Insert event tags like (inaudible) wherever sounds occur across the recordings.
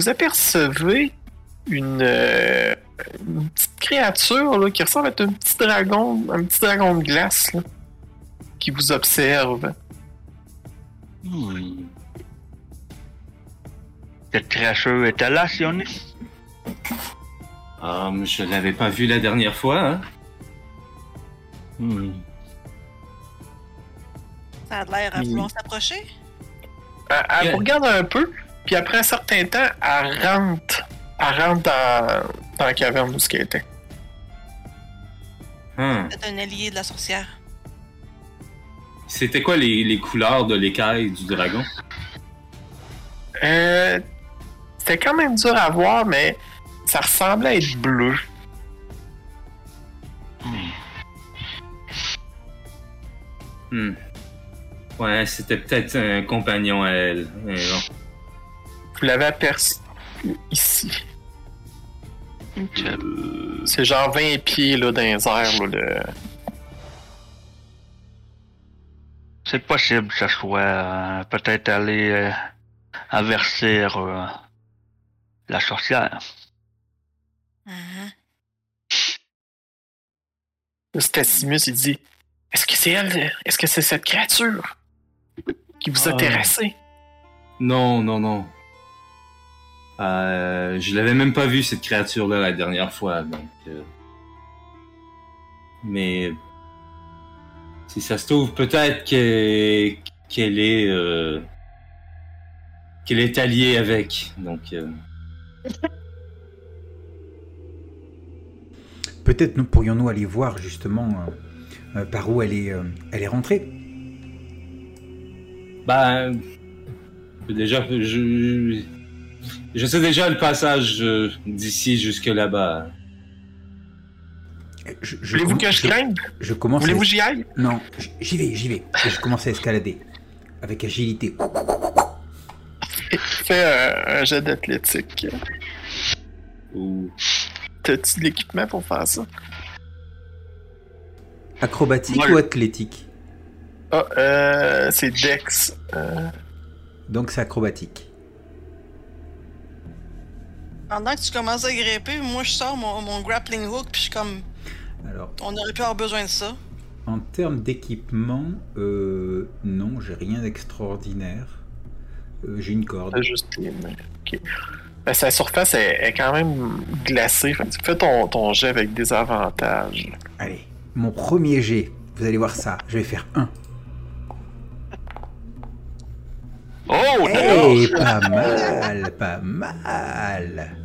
vous apercevez une, euh, une petite créature là, qui ressemble à un petit dragon, un petit dragon de glace là, qui vous observe. Hmm. Cette créature était là, Sionis? Ah, mais je l'avais pas vu la dernière fois, hein. Hmm. Ça a l'air à vouloir s'approcher. Elle, elle vous regarde un peu, puis après un certain temps, elle rentre, elle rentre dans, dans la caverne où ce qu'elle était. Hum. C'est un allié de la sorcière. C'était quoi les, les couleurs de l'écaille du dragon? Euh, C'était quand même dur à voir, mais ça ressemblait à être bleu. Hmm. Ouais, c'était peut-être un compagnon à elle. Mais bon. Vous l'avez aperçu ici. Ok. C'est genre 20 pieds là, dans les airs. Là, le... C'est possible que ça soit euh, peut-être aller euh, avertir euh, la sorcière. Mhm. Stacimus, il dit Est-ce que c'est elle Est-ce que c'est cette créature qui vous a Ah. terrassé Non, non, non. Euh, je l'avais même pas vu cette créature-là la dernière fois, donc. euh, Mais si ça se trouve, peut-être que- qu'elle est euh, qu'elle est alliée avec. Donc, euh, (laughs) Peut-être nous pourrions-nous aller voir justement par où elle est, elle est rentrée. ben déjà, je je sais déjà le passage euh, d'ici jusque là-bas. Je, je Voulez-vous que je grimpe Je commence. à- Voulez-vous que j'y aille? Non, j'y vais, j'y vais. Et je commence à escalader avec agilité. (laughs) Fais euh, un jet d'athlétique. Ou T'as-tu de l'équipement pour faire ça? Acrobatique Moi, ou athlétique? Ah, euh, c'est Dex. Euh, Donc c'est acrobatique. Pendant que tu commences à grimper, moi je sors mon, mon grappling hook, puis je suis comme. Alors, On aurait pu avoir besoin de ça. en termes d'équipement, euh, non, j'ai rien d'extraordinaire. Euh, j'ai une corde. t'as juste les mains. Ok. Ben, sa surface est, est quand même glacée. Fait fais ton, ton jet avec des avantages. Allez, mon premier jet. Vous allez voir ça. Je vais faire un. Oh, Hey, d'accord. pas mal, pas mal.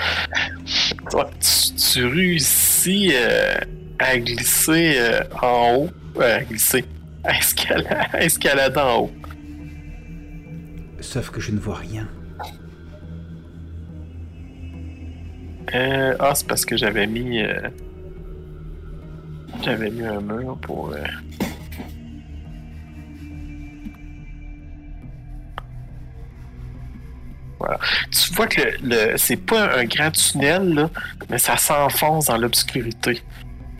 (laughs) Ouais, tu, tu réussis euh, à glisser euh, en haut. Euh, à glisser. À escalader, (laughs) à escalader en haut. Sauf que je ne vois rien. Euh, ah, c'est parce que j'avais mis. euh, j'avais mis un mur pour. euh, Voilà. Tu vois que le, le- c'est pas un grand tunnel, là, mais ça s'enfonce dans l'obscurité.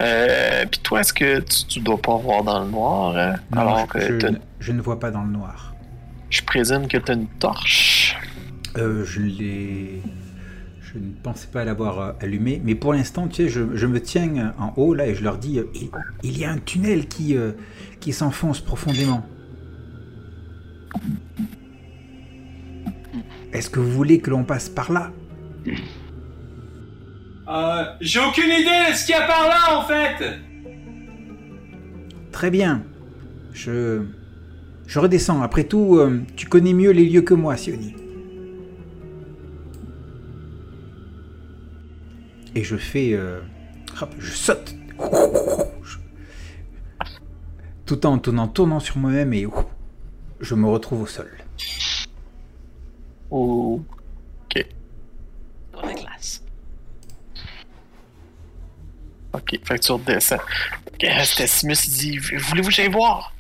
Euh, Puis toi, est-ce que tu, tu dois pas voir dans le noir? hein? Non, Alors je, que je t'as- ne- je ne vois pas dans le noir. je présume que tu as une torche. Euh, je l'ai. Je ne pensais pas l'avoir euh, allumé, mais pour l'instant, tu sais, je, je me tiens en haut là et je leur dis il, il y a un tunnel qui, euh, qui s'enfonce profondément. Est-ce que vous voulez que l'on passe par là Euh, j'ai aucune idée de ce qu'il y a par là en fait. Très bien. Je. Je redescends. Après tout, euh, tu connais mieux les lieux que moi, Sioni. Et je fais. euh, hop, je saute. Tout en tournant, tournant sur moi-même et je me retrouve au sol. Ou. Sur la glace. Ok, fait que tu redescends. Euh, Stacimus, il dit Voulez-vous que j'aille voir?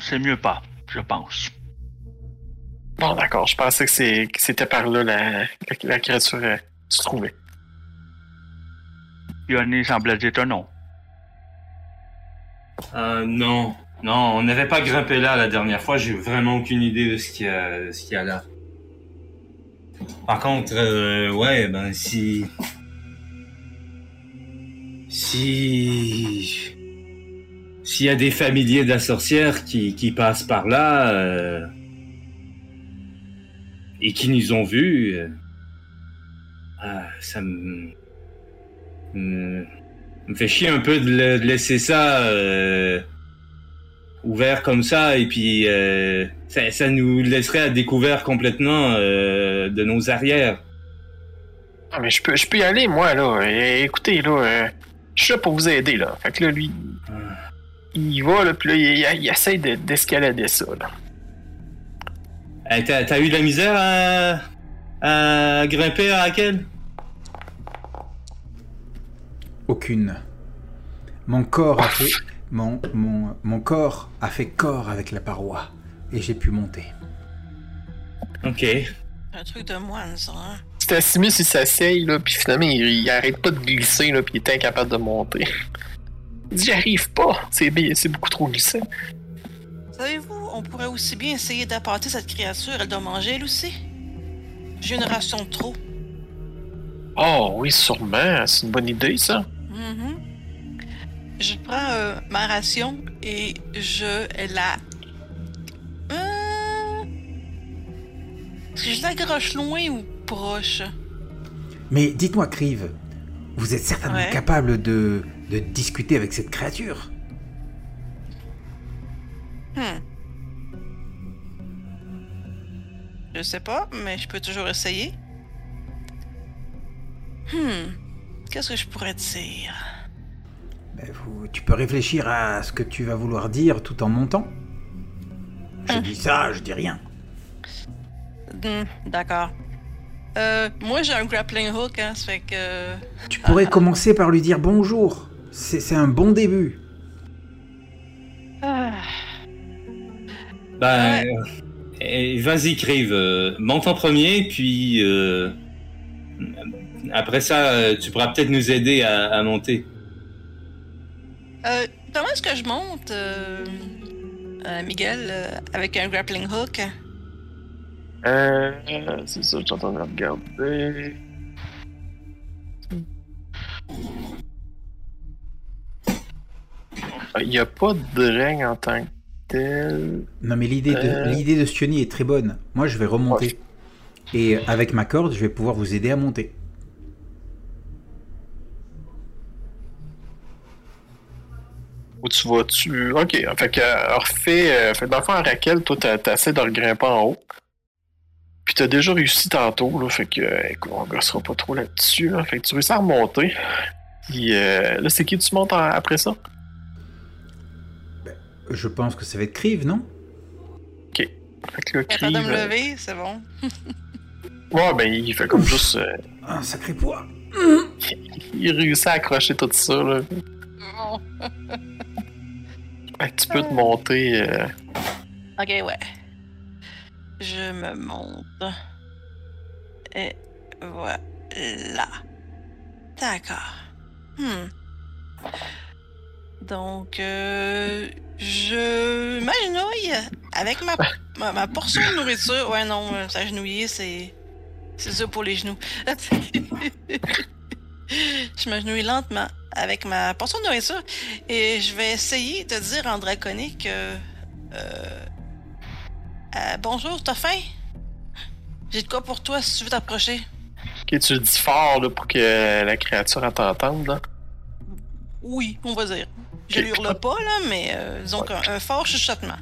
C'est mieux pas, je pense. Bon, d'accord, je pensais que c'est- que c'était par là la, la, la créature euh, se trouvait. Yoni semblait dire un non. Euh, non, non, on n'avait pas grimpé là la dernière fois. J'ai vraiment aucune idée de ce qu'il y a, ce qu'il y a là. Par contre, euh, ouais, ben si. Si. S'il y a des familiers de la sorcière qui, qui passent par là euh, et qui nous ont vus, euh, ah, ça me, me me fait chier un peu de laisser ça euh, ouvert comme ça et puis euh, ça, ça nous laisserait à découvert complètement euh, de nos arrières. Ah, mais je peux, je peux y aller, moi, là. Écoutez, là, euh, je suis là pour vous aider, là. Fait que là, lui, il y va, là, puis là, il, il essaie de- d'escalader ça, là. Eh, T'as eu de la misère à, à grimper à Raquel? Aucune. Mon corps a fait mon, mon, mon corps a fait corps avec la paroi et j'ai pu monter. Ok. Un truc de moine, ça, hein? C'était Simus, il s'asseye, là, puis finalement, il, il arrête pas de glisser, là, puis il est incapable de monter. Il dit, j'arrive pas. C'est beaucoup trop glissant. Savez-vous, on pourrait aussi bien essayer d'appâter cette créature. Elle doit manger, elle aussi? J'ai une ration de trop. Oh, oui, sûrement. C'est une bonne idée, ça. Mhm. Je prends euh, ma ration et je la. Euh... Est-ce que je l'accroche loin ou proche? Mais dites-moi, Crive, vous êtes certainement Ouais. capable de, de discuter avec cette créature Hmm. Je sais pas, mais je peux toujours essayer. Hmm. Qu'est-ce que je pourrais dire? Ben, vous- Tu peux réfléchir à ce que tu vas vouloir dire tout en montant Je Hum. dis ça, je dis rien. Hmm, D'accord. Euh, moi, j'ai un grappling hook, hein, ça fait que. Tu pourrais commencer par lui dire bonjour. C'est un bon début. Ah. Ben, euh, eh, vas-y, Crive. euh, monte en premier, puis euh, après ça, euh, tu pourras peut-être nous aider à, à monter. Euh, comment est-ce que je monte, euh, euh, Miguel, euh, avec un grappling hook? Euh, c'est ça, je suis en train de regarder. Il n'y a pas de règne en tant que tel. Non mais l'idée de, Euh. l'idée de Stioni est très bonne. Moi je vais remonter. Et avec ma corde, je vais pouvoir vous aider à monter. Où tu vas-tu? Ok, fait que, refais. euh, fait que dans le fond, Raquel, toi, essayé de le grimper en haut. Puis t'as déjà réussi tantôt, là. Fait que, euh, écoute, on gossera pas trop là-dessus, là. Fait que tu réussis à remonter. Puis euh, là, c'est qui tu montes en- après ça? Je pense que ça va être Crive, non? Fait que le Capable de me Crive, lever, c'est bon. (laughs) Ouais, ben, il fait comme juste. euh, Un sacré poids. (laughs) il réussit à accrocher tout ça, là. Bon. (laughs) Fait que tu peux te monter. euh, Ok, ouais. Je me monte. Et voilà. D'accord. Hmm. Donc, euh, je m'agenouille avec ma, ma, portion de nourriture. Ouais, non, euh, s'agenouiller, c'est. C'est ça pour les genoux. (laughs) je m'agenouille lentement avec ma portion de nourriture et je vais essayer de dire en draconique. euh, euh, euh, bonjour, t'as faim? J'ai de quoi pour toi si tu veux t'approcher. Ok, tu le dis fort, là, pour que la créature t'entende, là. Oui, on va dire. Je Ok. l'hurle pas, là, mais euh, disons qu'un un fort chuchotement.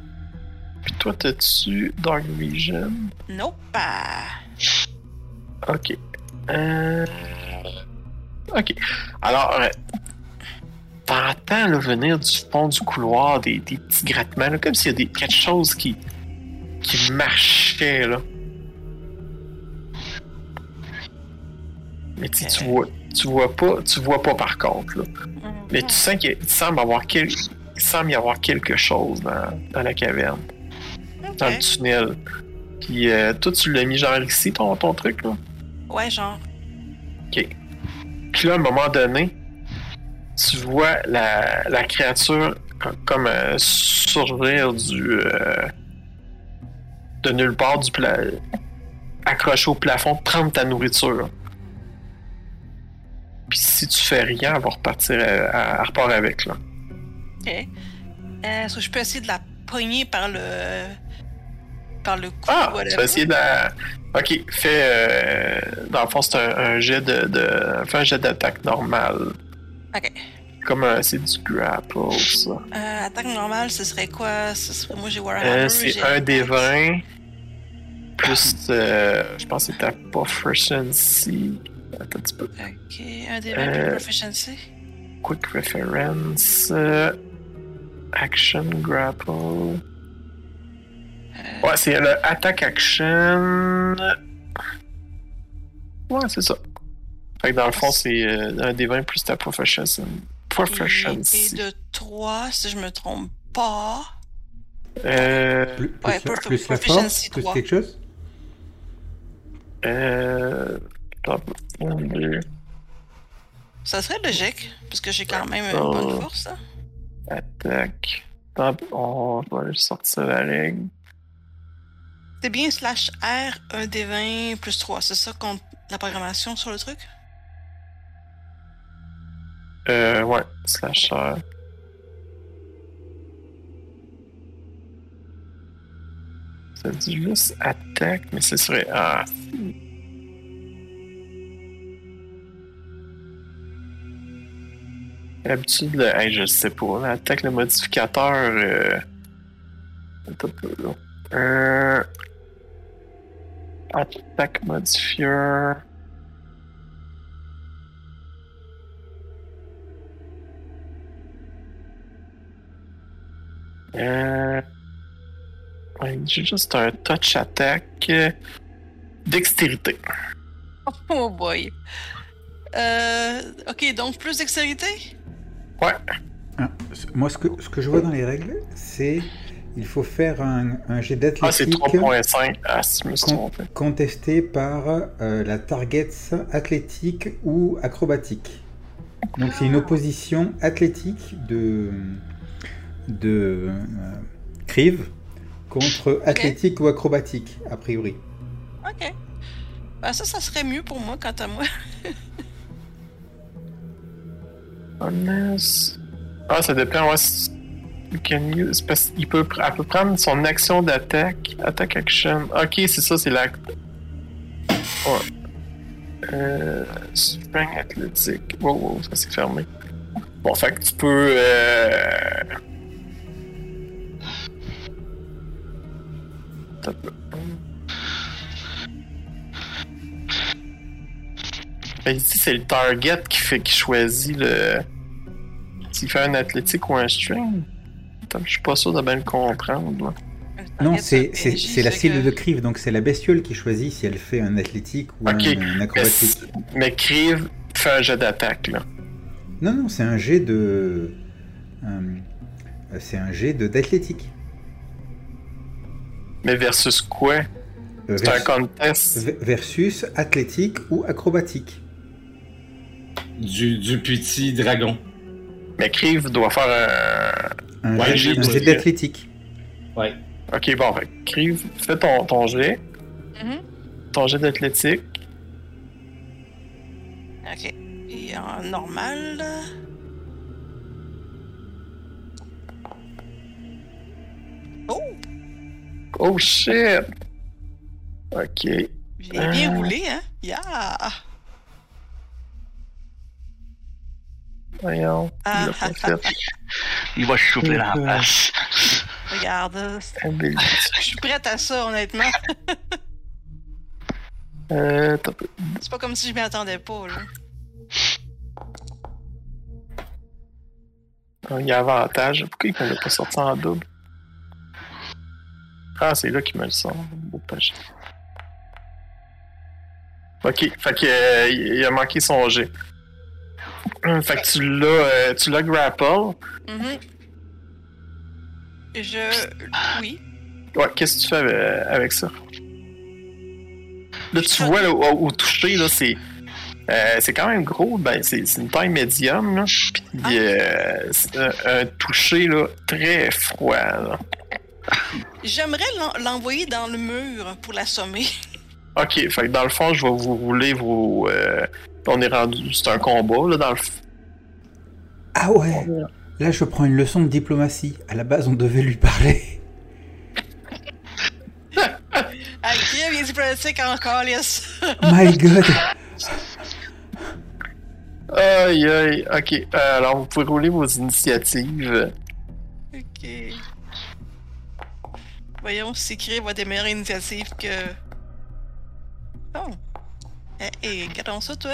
Puis toi, t'as-tu Dark Vision? Nope. Ok. Euh... Ok. Alors, euh, t'entends là, venir du fond du couloir des, des petits grattements, là, comme s'il y a des, quelque chose qui, qui marchait, là. Mais tu tu vois, tu vois pas, tu vois pas par contre, là. Mais tu sens qu'il il semble avoir quel- il semble y avoir quelque chose dans, dans la caverne, dans le Ok. tunnel. Puis euh, toi, tu l'as mis genre ici, ton, ton truc, là? Ouais, genre. Puis là, à un moment donné, tu vois la, la créature co- comme euh, surgir du. euh, de nulle part du pla... accroché au plafond, prendre ta nourriture. Puis si tu fais rien, elle va repartir, euh, à, à repart avec, là. Ok. Euh, Est-ce que je peux essayer de la pogner par le. Par le cou Ah, tu vas essayer de la... Ok, fais... euh, Dans le fond, c'est un, un jet de... de... Fais un jet d'attaque normal. Ok. Comme un... C'est du grapple, ça. Euh, attaque normale, ce serait quoi? Ce serait... Moi, j'ai Warhammer. Euh, c'est un des Axe. 20 plus, euh, je pense que c'est ta proficiency. Attends un petit peu. Ok, un des 20 Euh, plus proficiency. Quick reference. euh, action grapple. Ouais, c'est le attack action. Ouais, c'est ça. Fait que dans le fond, c'est euh, un des 20 plus ta. Et, Proficiency. et de 3, si je me trompe pas. Euh, Plus, plus, Ouais, la- prof- plus la force, proficiency plus trois. quelque chose? Euh, Ça serait logique, parce que j'ai quand même une Oh. bonne force. hein. attaque. On va sortir la règle. C'est bien slash R, un des 20 plus 3. C'est ça compte la programmation sur le truc? Euh, ouais, slasher. Ça dit juste attaque, mais ce serait. Ah. D'habitude, le... hey, je sais pas. L'attaque, le modificateur. Euh... Euh... Attaque modifier. Euh... ouais, J'ai juste un touch attack. Dextérité. (laughs) Oh boy. Euh, ok, donc plus dextérité? Ouais. Ah, Moi, ce que, ce que je vois dans les règles, c'est il faut faire un, un jet Ah, c'est d'athlétique 3.5. Ah, si je me suis con- trompé. contesté par euh, la target athlétique ou acrobatique. Donc c'est une opposition athlétique de, de euh, Crive contre athlétique ou acrobatique, a priori. Ok. Ben ça, ça serait mieux pour moi, quant à moi. (laughs) Honest. Ah, ça dépend, ouais. You can use- c'est parce qu'il peut, prendre son action d'attaque. Attaque action. Ok, c'est ça, c'est la. Ouais. Euh. Spring athlétique. Wow, wow, ça c'est fermé. Bon, fait que tu peux. Euh... Ben, ici, c'est le target qui fait qui choisit le. S'il fait un athlétique ou un string. Attends, je suis pas sûr de bien le comprendre. là. Non, c'est la cible que- de Crive, donc c'est la bestiole qui choisit si elle fait un athlétique ou un, un acrobatique. Mais Crive fait un jet d'attaque, là. Non, non, c'est un jet de. euh, c'est un jet de d'athlétique. Mais versus quoi? Euh, C'est un vers- contest? versus athlétique ou acrobatique. Du, du petit dragon. Mais Crive doit faire un. Un Ouais, jet, d'athlétique. Ouais. Ok, bon, fait Crive, fais ton, ton jet. Mhm. Ton jet d'athlétique. Ok. Et en normal. Oh! Oh shit! Ok. J'ai bien Euh. roulé, hein? Yeah! Voyons. Ah, il va se souffler dans la Euh. face. Regarde, je suis prête à ça, honnêtement. (laughs) Euh. C'est pas comme si je m'y attendais pas, là. Ah, Il y a avantage. Pourquoi il ne l'a pas sorti en double? Ah, c'est là qu'il me le sort. Beau page. Ok, fait que, euh, il a manqué son jet. Hum, Fait que tu l'as, euh, tu l'as grapple. Mhm. Je. Oui. Ouais, qu'est-ce que tu fais avec, avec ça? Là, tu vois, là, au, au toucher, là, c'est. euh, c'est quand même gros, ben, c'est une taille médium, là. Puis, euh, c'est un, un toucher, là, très froid, là. J'aimerais l'en- l'envoyer dans le mur pour l'assommer. Ok, fait que dans le fond, je vais vous rouler vos. euh, on est rendu. C'est un combat, là, dans le. f- Ah ouais Là, je prends une leçon de diplomatie. À la base, on devait lui parler. (laughs) Ah, qui a bien diplomatique encore, yes. My god Aïe, aïe. Ok, euh, alors vous pouvez rouler vos initiatives. ok. Voyons si Cré va des meilleures initiatives que. Oh. Eh, Et regardons ça, toi?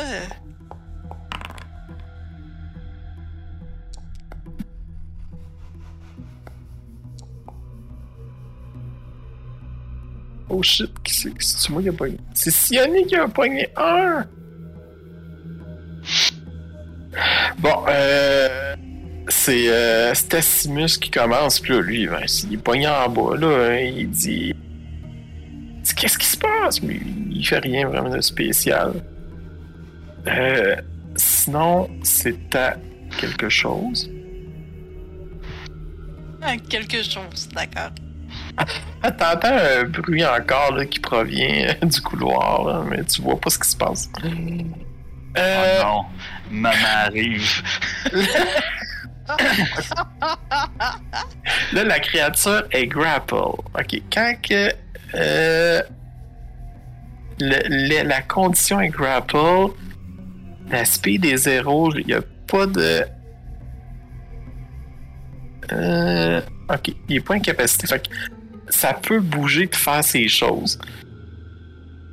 Oh shit, qui c'est c'est moi qui a pogné? C'est Sione qui a pogné un! Bon, euh. C'est euh, Stassimus qui commence, puis là, lui, ben, il est pogné en bas, là, hein, il dit. Qu'est-ce qui se passe? Mais il fait rien vraiment de spécial. Euh. Sinon, c'est à quelque chose. Ah, quelque chose, d'accord. Ah, T'entends un bruit encore là, qui provient euh, du couloir, là, mais tu vois pas ce qui se passe. Euh, Oh non, maman arrive. (laughs) Là, la créature est grapple. Ok, quand que. Euh, le- la condition est grapple, la speed est il n'y a pas de. Euh, ok, il n'est pas incapacité. Fait que ça peut bouger et faire ses choses.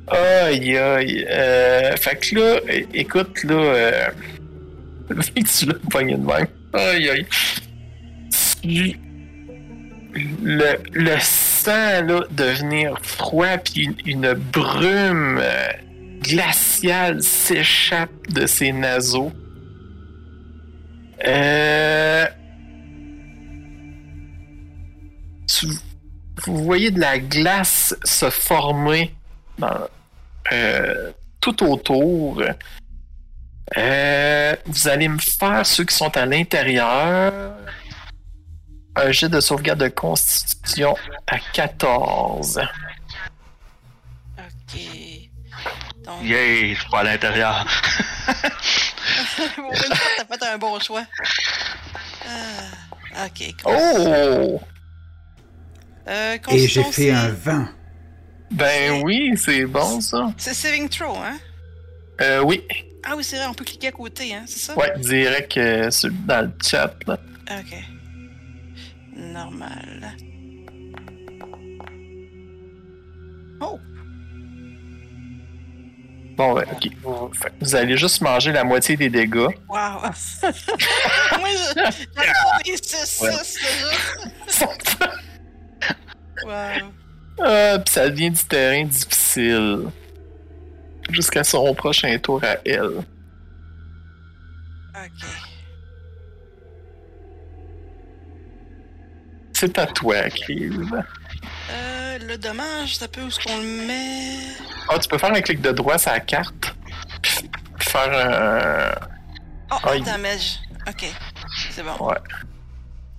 Aïe aïe. Euh, fait que là, écoute, là. Euh, que (laughs) tu l'as pogné de même. Aïe aïe. Le, le sang là, devenir froid puis une, brume euh, glaciale s'échappe de ses naseaux. Euh, vous voyez de la glace se former euh, tout autour. Vous allez me faire ceux qui sont à l'intérieur un jet de sauvegarde de constitution à 14. Ok. Donc, Yay, je suis pas à l'intérieur. (laughs) pour une fois, t'as fait un bon choix. Ah, ok. cool. Oh! Euh, Et j'ai fait un c'est- 20. Ben oui, c'est bon ça. C'est saving throw, hein? Euh, oui, Ah oui, c'est vrai, on peut cliquer à côté, hein, c'est ça? ouais, direct euh, sur- dans le chat. Là. Ok. Normal. Oh! Bon, ben, ok. Vous, allez juste manger la moitié des dégâts. Wow! (laughs) Moi, des 6-6 déjà. Wow. Ah, puis ça devient du terrain difficile. Jusqu'à son prochain tour à elle. Ok. C'est à toi, Kriv. Euh, le dommage, ça peut où est-ce qu'on le met? Ah, tu peux faire un clic de droit sur la carte. Puis faire un. Oh, damage. Ok. C'est bon. Ouais.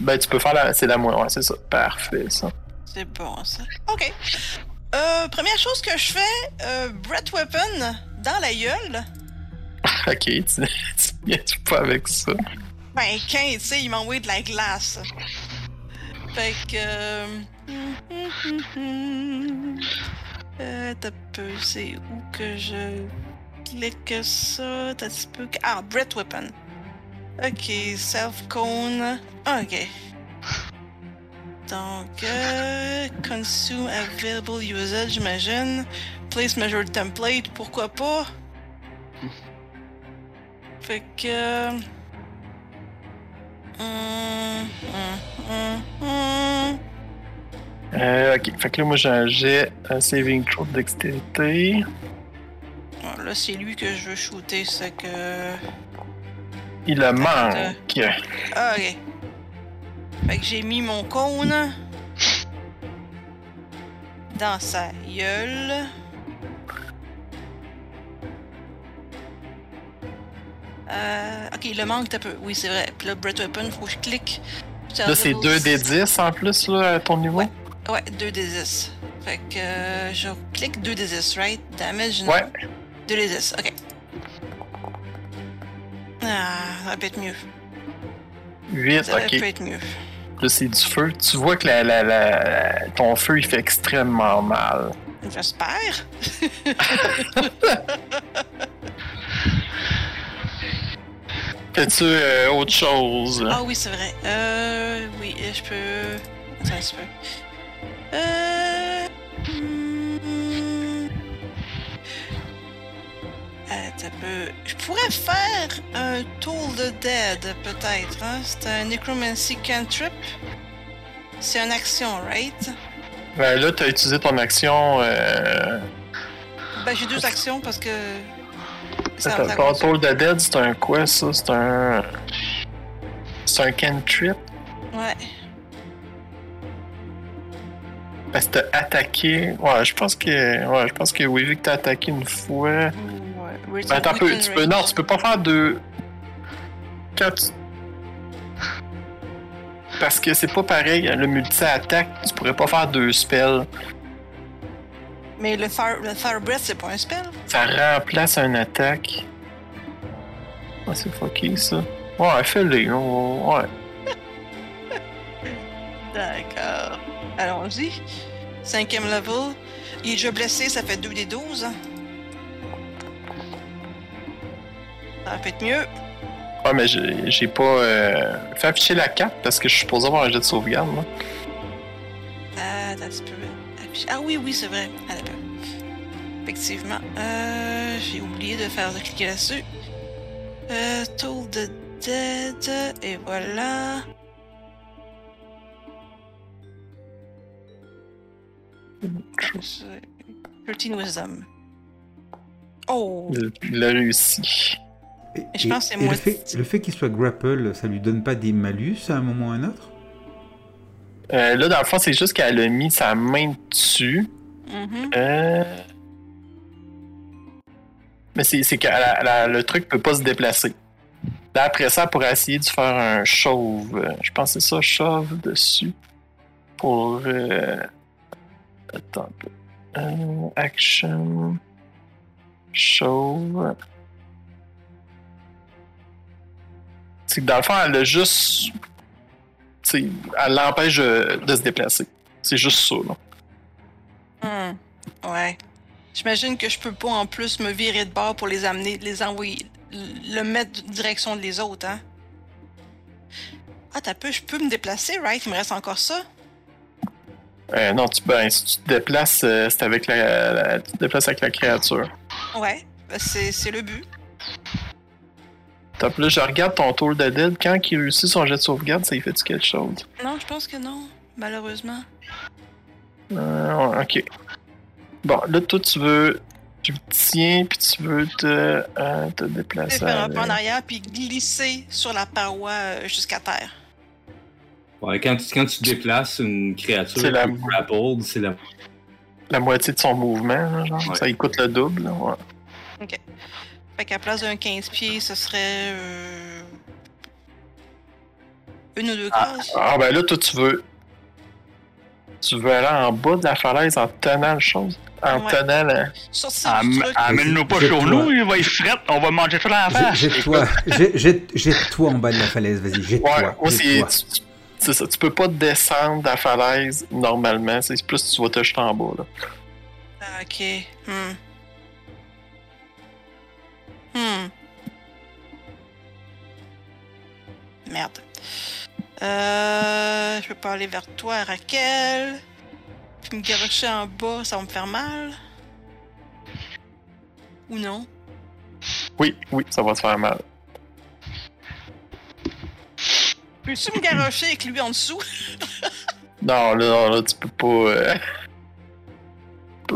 Ben, tu peux faire la. C'est la moins. Ouais, c'est ça. Parfait, ça. C'est bon, ça. OK. Euh, première chose que je fais, euh, Breath Weapon dans la gueule. (laughs) Ok, tu, tu viens-tu pas avec ça? Ben, quand, tu sais, il m'a envoyé de la glace. Fait que... Euh... euh t'as peu, c'est où que je clique ça? T'as petit peu... Ah, Breath Weapon. Ok, Self Cone. Ok. Donc, euh, Consume Available Usage, j'imagine. Place Measure Template, pourquoi pas? Fait que... Euh, ok. Fait que là, moi, j'ai un jet, un saving throw de dextérité. Bon, là, c'est lui que je veux shooter, c'est que... Il le manque. Ah, ok. Fait que j'ai mis mon cône dans sa gueule. Euh, ok, il le manque un peu. Oui, c'est vrai. Puis là, Breath Weapon, faut que je clique. Là, c'est 2 des 10 en plus, là, à ton niveau? Ouais. Ouais, 2 des 10. Fait que euh, je clique 2 des 10, right? Damage, non. Ouais. 2 des 10, ok. Ah, ça va peut être mieux. 8, Ça va ok. peut être mieux. Là, c'est du feu. Tu vois que la, la, la- ton feu, il fait extrêmement mal. J'espère. (laughs) (laughs) Fais-tu euh, autre chose? Ah oui, c'est vrai. Euh. Oui, je peux. Attends un petit peu. Euh. hmm. Attends peu. Je pourrais faire un Tool the Dead, peut-être. Hein? C'est un Necromancy Cantrip. C'est une action, right? Ben, là, t'as utilisé ton action. Euh... Ben, j'ai deux actions parce que. Ça, Attends. Toll de Dead, c'est un quoi, ça? C'est un... C'est un cantrip? Ouais. Parce que t'as attaqué... Ouais, je pense que... Ouais, je pense que oui, vu que t'as attaqué une fois... Ouais. Ben, attends peu, tu peux... Non, tu peux pas faire deux... Quand tu... Parce que c'est pas pareil, le multi-attaque, tu pourrais pas faire deux spells. Mais le Fire, le fire Breath, c'est pas un spell? Ça remplace un attaque. Ah, c'est fucké, ça. Ouais, fais-le, on- ouais. (laughs) D'accord. Allons-y. Cinquième level. Il est déjà blessé, ça fait 2 des 12. Ça va peut être mieux. Ouais, mais j'ai pas euh, fait afficher la carte parce que je suis supposé avoir un jet de sauvegarde, moi. Ah, petit peu. Ah oui, oui, c'est vrai. Effectivement. Euh, J'ai oublié de faire de cliquer là-dessus. Euh, Toll the Dead. Et voilà. 13 Wisdom. Oh! Il, a réussi. Et, je pense que c'est et moi- Le fait, le fait qu'il soit grapple, ça lui donne pas des malus à un moment ou à un autre? Euh, là, dans le fond, c'est juste qu'elle a mis sa main dessus. Mhm. Euh... Mais c'est c'est que le truc peut pas se déplacer. Là, après ça, pourrait essayer de faire un chauve. Je pense que c'est ça, chauve dessus. Pour. Euh... Attends un peu. Euh, action. Chauve. C'est que dans le fond, elle a juste. Elle l'empêche de, se déplacer. C'est juste ça, là. Hmm. Ouais. J'imagine que je peux pas en plus me virer de bord pour les amener, les envoyer, le mettre en direction des autres, hein? Ah, t'as peu, je peux me déplacer, right? Il me reste encore ça? Euh, non, tu, ben, si tu te déplaces, euh, c'est avec la, la- tu te déplaces avec la créature. Ouais, ben, c'est le but. Top, là, je regarde ton tour de dead. Quand il réussit son jet de sauvegarde, ça y fait-tu quelque chose? Non, je pense que non, malheureusement. Euh, ok. Bon, là, toi, tu veux. Tu tiens, puis tu veux te, euh, te Je vais déplacer. faire un pas en arrière puis glisser sur la paroi euh, jusqu'à terre. Ouais, quand, tu- quand tu déplaces une créature C'est la- grappled, c'est la... La moitié de son mouvement, là, genre. Ouais. Ça y coûte le double, là, ouais. Fait qu'à place d'un 15 pieds, ce serait. euh, Une ou deux cases? Ah, ben là, toi, tu veux. Tu veux aller en bas de la falaise en tenant le chose. En Ouais. tenant truc. Amène-nous pas sur nous, il va y frette, on va manger ça dans la face. Jette- Jette-toi jette- jette- jette-toi en bas de la falaise, vas-y, Ouais, jette-toi. moi, c'est. ça, tu peux pas descendre de la falaise normalement. C'est plus tu vas te jeter en bas, là. Ah, ok. Hmm. Hmm. Merde. Euh, je peux pas aller vers toi, Raquel. Puis me garocher en bas, ça va me faire mal. Ou non? Oui, oui, ça va te faire mal. Peux-tu me garocher avec lui en dessous? (laughs) Non, là, non, là tu peux pas. euh,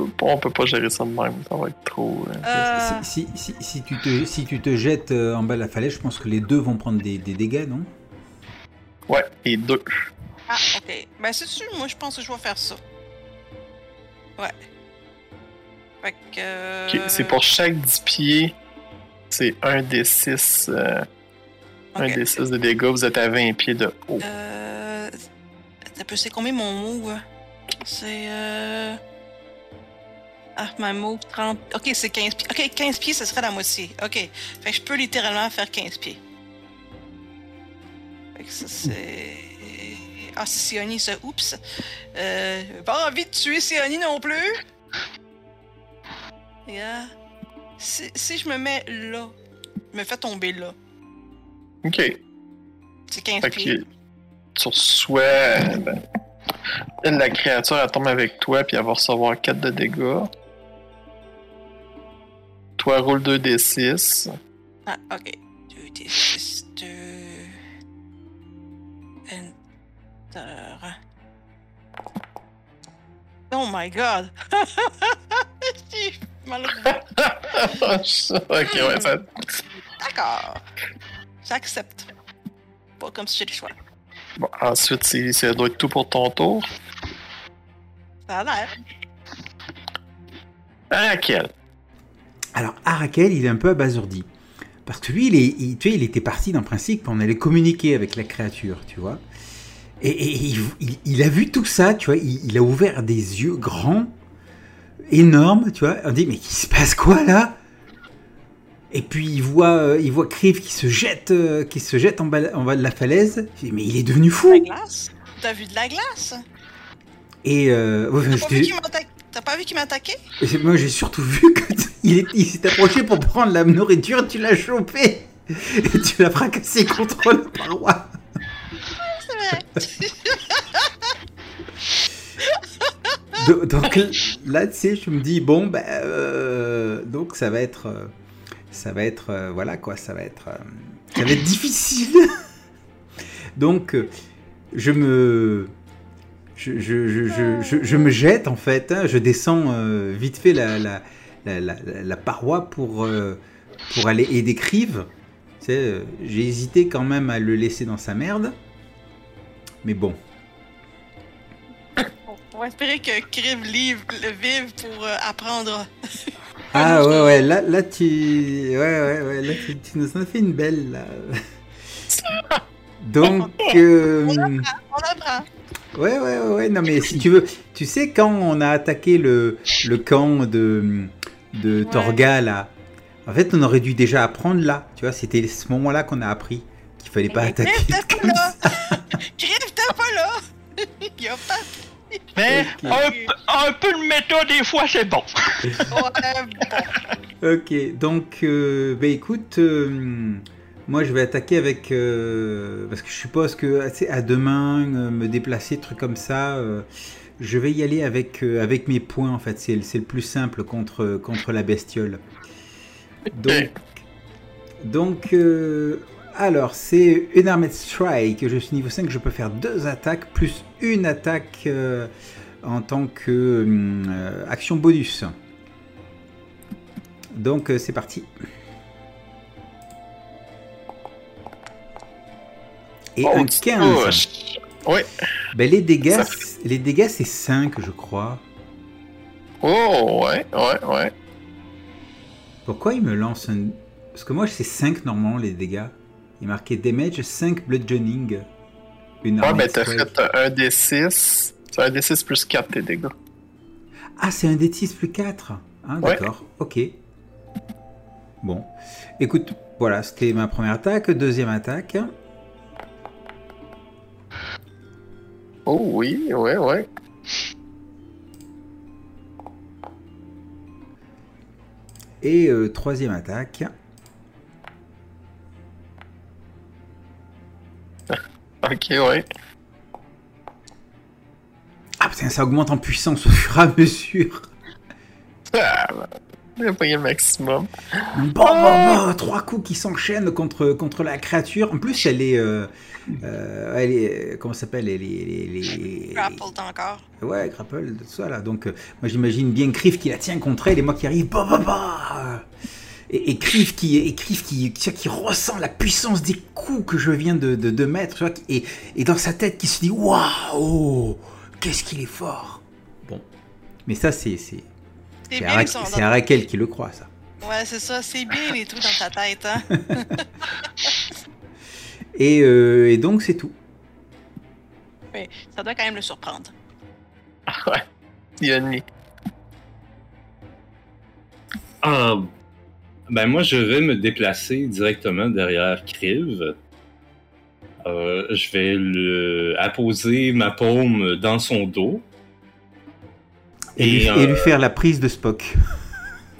peut On peut pas gérer ça de même, ça va être trop. euh. Euh, Si, si, si, si tu te, si tu te jettes euh, en bas de la falaise, je pense que les deux vont prendre des, des dégâts, non? Ouais, et deux. Ah, ok. Ben, c'est sûr, moi, je pense que je vais faire ça. Ouais. Fait que. euh, Ok, C'est pour chaque 10 pieds, c'est un des 6 un ok. des 6 de dégâts, vous êtes à 20 pieds de haut. Euh. Un c'est combien mon mot? euh? C'est. Euh. Ah, ma move 30. Ok, c'est 15 pieds. Ok, 15 pieds, ce serait la moitié. Ok. Fait que je peux littéralement faire 15 pieds. Fait que ça, c'est. Ah, c'est Sioni, ça. Oups. Euh. Pas envie de tuer Sioni non plus. Là. Si, si je me mets là, je me fais tomber là. Ok. C'est 15 Fait pieds. tu reçois. ben, la créature, elle tombe avec toi, puis elle va recevoir 4 de dégâts. Toi, roule 2d6. Ah, ok. 2 d 6, 2. Enter. Oh my god! (laughs) J'ai (laughs) ok, ouais, ça. D'accord. J'accepte. Pas comme si j'ai le choix. Bon, ensuite, c'est- ça doit être tout pour ton tour. Ça a l'air. Raquel. Alors, Arakel, il est un peu abasourdi. Parce que lui, il, est, il- tu sais, il était parti d'un principe qu'on allait communiquer avec la créature, tu vois. Et, et il, il- il a vu tout ça, tu vois. Il, il a ouvert des yeux grands, énormes, tu vois. On dit, mais qui se passe quoi là? Et puis il voit, euh, il voit Kriv qui se jette, euh, qui se jette en bas, en bas de la falaise. Il dit, mais il est devenu La fou. glace? T'as vu de la glace? Et euh, ouais, T'as pas vu qu'il m'attaquait? Moi, j'ai surtout vu que il, est- il s'est approché pour prendre la nourriture, tu l'as chopé et tu l'as fracassé contre la paroi. (laughs) Donc là, tu sais, je me dis bon, ben, euh, donc ça va être, euh, ça va être, euh, voilà quoi, ça va être, euh, ça va être difficile. (laughs) Donc, je me, je, je, je, je, je- je me jette en fait, hein, je descends vite fait la, la, la, la, la paroi pour, euh, pour aller aider. Tu sais, euh, j'ai hésité quand même à le laisser dans sa merde, mais bon. On va espérer que Kriv live, le vive pour euh, apprendre. Ah (laughs) ouais, ouais, là, là tu. Ouais, ouais, ouais, là tu, tu nous en as fait une belle, là. (laughs) Donc. euh, On apprend. Ouais, ouais, ouais, ouais, non, mais si tu veux. Tu sais, quand on a attaqué le, le camp de, de Ouais. Torga, là, en fait, on aurait dû déjà apprendre là. Tu vois, c'était ce moment-là qu'on a appris qu'il fallait pas Mais attaquer. (laughs) (laughs) Pas comme là! ça. Kriv, t'es pas là! Il y a pas. Mais Ok. un, peu- un peu de méta des fois, c'est bon. (laughs) Ok, donc, euh, bah écoute, euh, moi je vais attaquer avec. euh, parce que je suppose que à deux mains, euh, me déplacer, trucs comme ça, euh, je vais y aller avec, euh, avec mes points en fait. C'est c'est le plus simple contre, contre la bestiole. Donc, (laughs) donc euh, alors, c'est une armée de strike. Je suis niveau 5, je peux faire deux attaques plus une attaque euh, en tant que action bonus. Donc c'est parti. Et Oh, un tu 15. touches. Ouais. Ben, les dégâts, les c'est 5 je crois. Oh, ouais, ouais, ouais. Pourquoi il me lance un... Parce que moi c'est 5 normalement les dégâts. Il est marqué damage 5 bludgeoning. Une Ouais, armée mais de t'as fait un D6. C'est un D6 plus 4 tes dégâts. Ah c'est un D6 plus 4. Ah Ouais. d'accord, ok. Bon. Écoute, voilà, c'était ma première attaque. Deuxième attaque. Oh oui, ouais, ouais. Et euh, troisième attaque. (laughs) Ok, ouais. Ah putain, ça augmente en puissance au fur et à mesure. Ah, payé le maximum. Bon, bon, bon, trois coups qui s'enchaînent contre, contre la créature. En plus, elle est. euh, euh, est. Comment ça s'appelle Elle est. les- les- Grappled encore. Ouais, grapple, tout ça là. Donc, euh, moi j'imagine bien Criff qui la tient contre elle et moi qui arrive. Bah, bah, bah et, et Criff qui, et Criff qui, qui, qui ressent la puissance des coups que je viens de, de, de mettre. vois, et, et dans sa tête qui se dit Waouh Qu'est-ce qu'il est fort Bon. Mais ça, c'est. C'est C'est Arakel qui le croit, ça. Ouais, c'est ça. C'est bien les trucs dans ta tête, hein. (laughs) Et, euh, et donc, c'est tout. Mais ça doit quand même le surprendre. Ouais. Yoni. Ah, ben moi, je vais me déplacer directement derrière Kriv. Euh, je vais le apposer ma paume dans son dos. Et, lui, Et, et lui euh, faire la prise de Spock.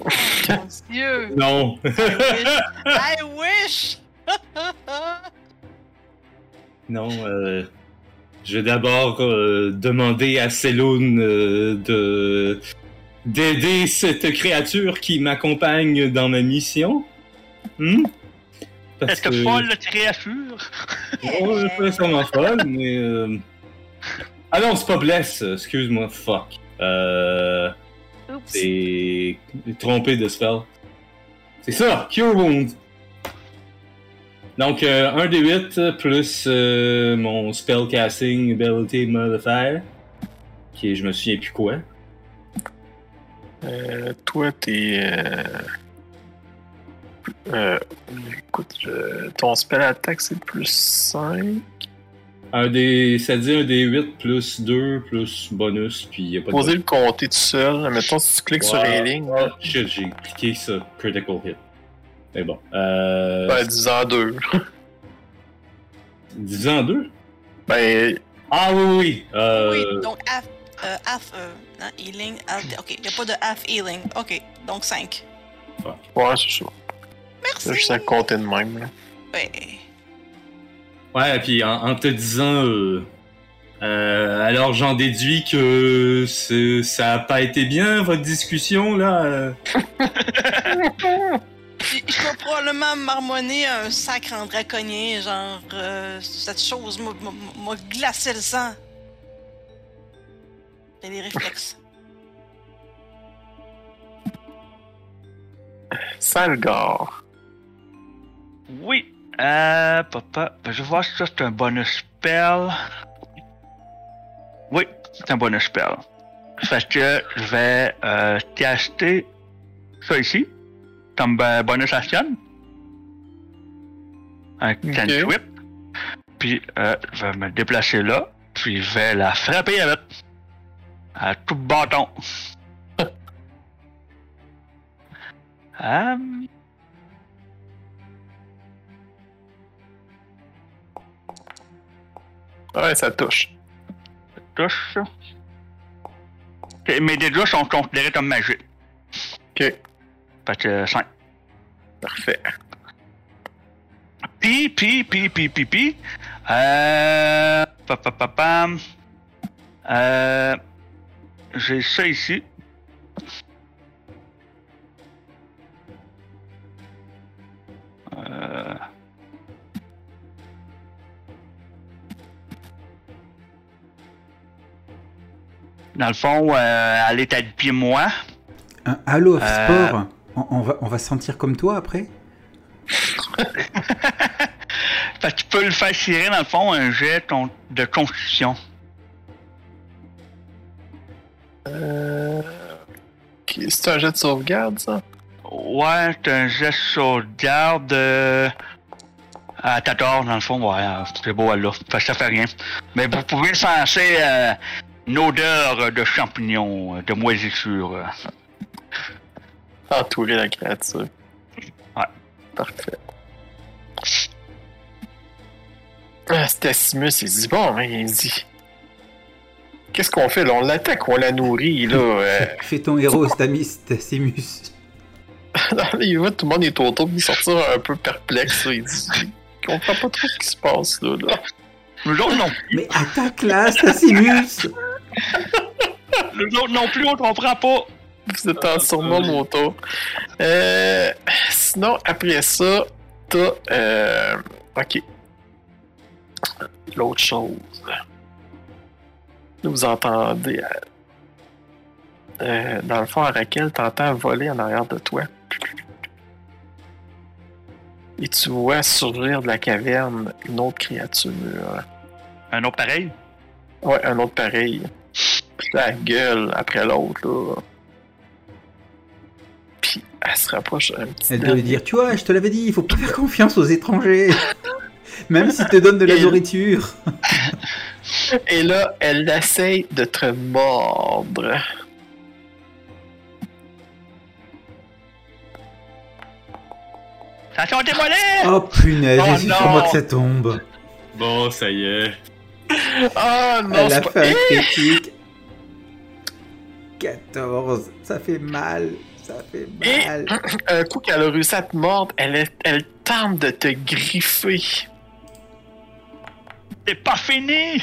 Mon Dieu! Non, I wish! (laughs) non. euh, je vais d'abord euh, demander à Selune euh, de d'aider cette créature qui m'accompagne dans ma mission. Hmm? Parce Est-ce que que- folle la créature? Oh, c'est pas nécessairement folle, mais. euh, Ah non, c'est pas Bless, excuse-moi, fuck. Euh. Oups. C'est. trompé de spell. C'est ça, Cure Wound. Donc, euh, 1 des 8 plus euh, mon spellcasting ability modifier. Qui est, je me souviens plus quoi. Euh, toi, t'es. Euh... euh, écoute, je- ton spell attack c'est plus 5. Un des. Ça dit un des 8 plus 2 plus bonus, puis y a pas de. Posez le compter tout seul. Mettons, si tu cliques sur Ouais. les lignes, Ah, shit, j'ai cliqué ça. Critical hit. Mais bon. Euh. ben, dis en deux. 10 en 2? Ben, Ah oui, oui. Euh, Oui, donc half, euh, half euh, non, healing. half- ok, il n'y a pas de half healing. Ok, donc 5. ouais, c'est ça. Merci. Juste à compter de même. Là. Ouais. Ouais, puis en, en te disant. euh, euh, alors j'en déduis que ça a pas été bien votre discussion là. (laughs) Je peux probablement marmonner un sacre en draconien, genre euh, cette chose m'a- glacé le sang. J'ai des réflexes. Salgar. Oui. Euh, papa. Ben, je vois si ça c'est un bonus spell. Oui, c'est un bonus spell. Fait que je vais euh, caster ça ici. Comme euh, bonus action. Un cantrip. Puis euh, je vais me déplacer là. Puis je vais la frapper avec. À tout bâton. Euh, (laughs) Ouais, ça touche. touche. Ok, Mes dégâts sont considérés comme magiques. Ok, Fait que 5. parfait. Puis, puis, puis, puis, puis, puis. Euh. pa, pa, pa, pam. Euh. J'ai ça ici. Euh. Dans le fond, euh, elle est à 10 pieds moi. Un Halo of Euh. Sport, on, on va, on va se sentir comme toi après? (laughs) Fait que tu peux le faire tirer, dans le fond, un jet de constitution. Euh... C'est un jet de sauvegarde, ça? Ouais, c'est un jet de sauvegarde euh, à 14, dans le fond. Ouais, euh, c'est beau, là. Fait que ça fait rien. Mais vous pouvez sentir euh, une odeur de champignons, euh, de moisissure. Entourer la créature. Ouais. Parfait. Ah, Stacimus, il dit bon, mais il dit. Qu'est-ce qu'on fait? Là? On l'attaque ou on la nourrit là? (laughs) euh? Fais ton héros, Stamis, Stacimus. (laughs) il voit tout le monde est autour, puis il sortir un peu perplexe. là. Il dit il comprend pas trop ce qui se passe là. là. Nous autres non, Mais attaque là, Stacimus nous autres non plus, on comprend pas. Vous êtes en surnom moto. Euh, sinon, après ça, t'as. Euh, ok. L'autre chose. Là, vous entendez. euh, euh, dans le fond, à Raquel, t'entends voler en arrière de toi. Et tu vois surgir de la caverne une autre créature. Un autre pareil? Ouais, un autre pareil. Puis la gueule après l'autre, là. Elle se rapproche un petit Elle peu. lui dire, tu vois, je te l'avais dit, il faut pas faire confiance aux étrangers. (laughs) Même s'ils te donnent de la Et- nourriture. (laughs) Et là, elle essaye de te mordre. Attention, démolé! Oh punaise, Oh j'ai moi que ça tombe. Bon, ça y est. Ah non, Elle c'est a pas... fait un (laughs) critique. 14, ça fait mal. Ça fait Et-. (clears throat) Un coup qu'elle a réussi à te mordre, elle, est- elle tente de te griffer. C'est pas fini!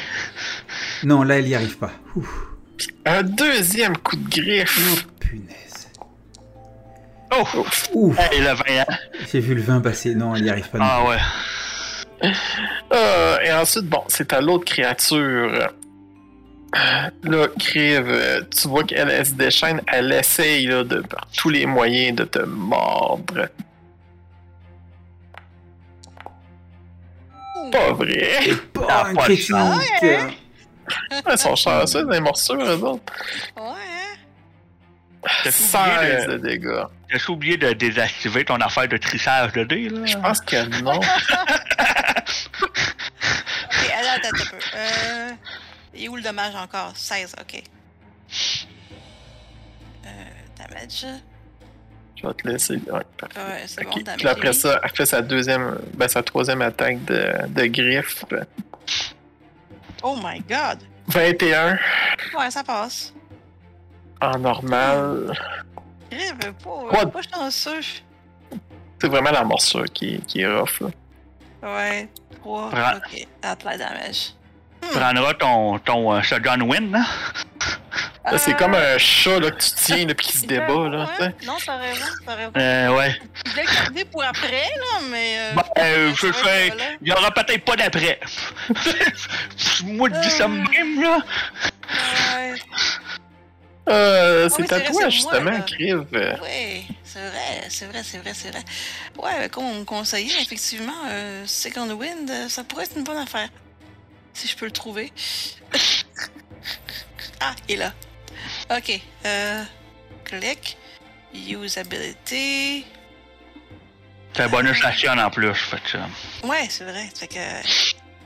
Non, là, elle y arrive pas. Ouf, Un deuxième coup de griffe. punaise. Oh! Ouf, Et le 20 ans. j'ai vu le vin passer. Non, elle y arrive pas. non. Ah ouais. Euh, et ensuite, bon, c'est à l'autre créature. Là, Crive, euh, tu vois qu'elle elle se déchaîne, elle essaye là, de, par tous les moyens de te mordre. Pas vrai! Pas Ah, un pas de chance. Ils sont chanceux des morsures, eux autres. Ouais, hein? T'as 16 oublié de de- dégâts. T'as oublié de désactiver ton affaire de trissage de dés, là? Je pense que non. (laughs) Ok, attends, attends un peu. Euh. Est où le dommage encore? 16, ok. Euh. Damage. Je vais te laisser. Ouais. Ouais, c'est Ok. bon, damage. Puis après ça, elle fait sa deuxième, ben, sa troisième attaque de, de griffe. mis. Oh my god! 21 Ouais, ça passe. en normal. Crève pas, Quoi? pas chanceux. C'est vraiment la morsure qui, qui est rough. Là. Ouais, 3. Prends- Ok, apply damage. Tu prendras ton, ton euh, Shotgun Win, là? Là, c'est Euh, comme un chat là, que tu tiens et qui (laughs) se débat. Là, tu sais. Ouais. Non, t'as raison, t'as raison. Euh, ouais. Je garder pour après, là, mais. Euh, Bon, euh, je ça fais. Il y aura peut-être pas d'après. (laughs) Moi, je dis ça même, là. Ouais, Euh, c'est à toi, justement. Crive. Euh, ouais, c'est vrai, c'est vrai, c'est vrai, c'est vrai. Ouais, comme on me conseillait, effectivement, euh, Second Wind, euh, ça pourrait être une bonne affaire. Si je peux le trouver. (laughs) ah, il est là. Ok, euh. Click. Usability. C'est un bonus action en plus, fait que ça. Ouais, c'est vrai. Fait que.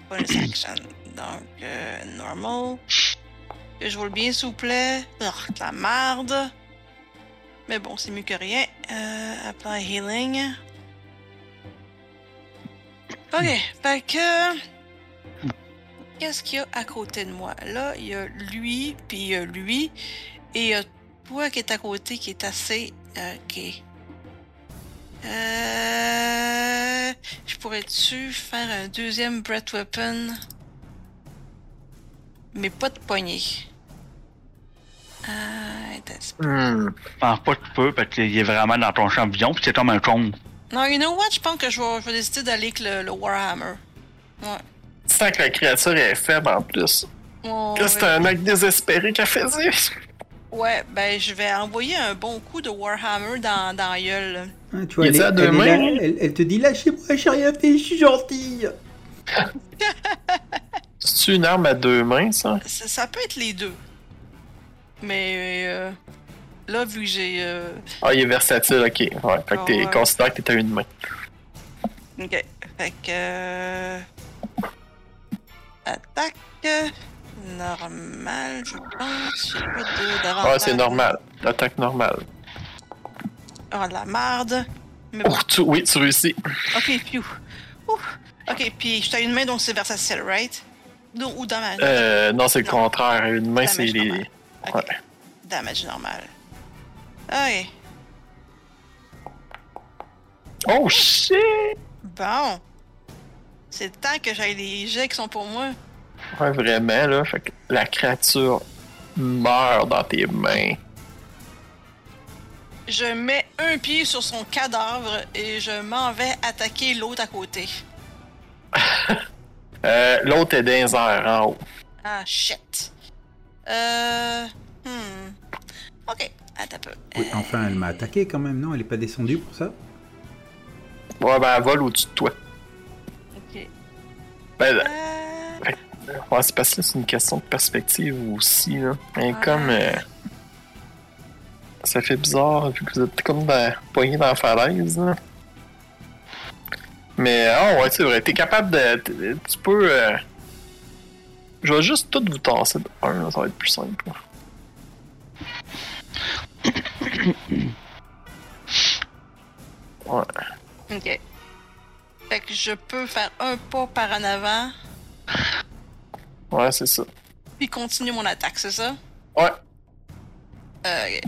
Bonus action. Donc, euh, normal. Que je roule bien, s'il vous plaît. Oh, de la marde. Mais bon, c'est mieux que rien. Euh, apply healing. Ok, fait que. Qu'est-ce qu'il y a à côté de moi? Là, il y a lui, puis il y a lui. Et il y a toi qui est à côté qui est assez. Ok. Euh. Je pourrais-tu faire un deuxième Breath Weapon? Mais pas de poignée. Euh. Je pense pas que tu peux, parce qu'il est vraiment dans ton champ de vision, puis c'est comme un con. Non, you know what? Je pense que je vais, je vais décider d'aller avec le, le Warhammer. Ouais. Tu sens que la créature est faible en plus. C'est un acte désespéré qu'elle faisait. ouais, ben je vais envoyer un bon coup de Warhammer dans, dans gueule. Hein, tu vois, elle, elle là, elle, elle te dit lâchez-moi, j'ai rien fait, je suis gentille. (laughs) C'est une arme à deux mains, ça? Ça, ça peut être les deux. Mais euh, là, vu que j'ai. euh, Ah, il est versatile, ok. Ouais, fait que t'es Ouais. considère que t'es à une main. Ok. Fait que. euh, Attaque. Normal, je pense. D'avantage. Ouais, c'est normal. L'attaque normale. Oh, de la. Mais bon. Oh, tu- oui, tu réussis. Ok, piou. Ouh. Ok, puis je à une main, donc c'est versatile, right? Non, ou damage. Euh, non, c'est le contraire. Une main, c'est les. normal. Ouais. Damage normal. Ok. Oh shit! Bon. C'est le temps que j'aille les jets qui sont pour moi. Ouais, vraiment, là. Fait que la créature meurt dans tes mains. Je mets un pied sur son cadavre et je m'en vais attaquer l'autre à côté. (laughs) Euh, L'autre est dans les airs, en haut. Ah, shit. Euh. Hmm. Ok, attends un peu. Oui, enfin, elle m'a attaqué quand même, non? Elle est pas descendue pour ça? Ouais, ben, elle vole au-dessus de toi. Ben, Euh. ouais, c'est parce que c'est une question de perspective aussi, là. Ouais. comme. euh, ça fait bizarre, vu que vous êtes comme dans, poigné dans la falaise, là. Mais, ah ouais, c'est vrai, t'es capable de. Tu peux. euh, Je vais juste tout vous tasser de un, là, ça va être plus simple. (coughs) Ouais. Ok. Fait que je peux faire un pas par en avant, Ouais, c'est ça. puis continuer mon attaque, c'est ça? Ouais. Euh, ok.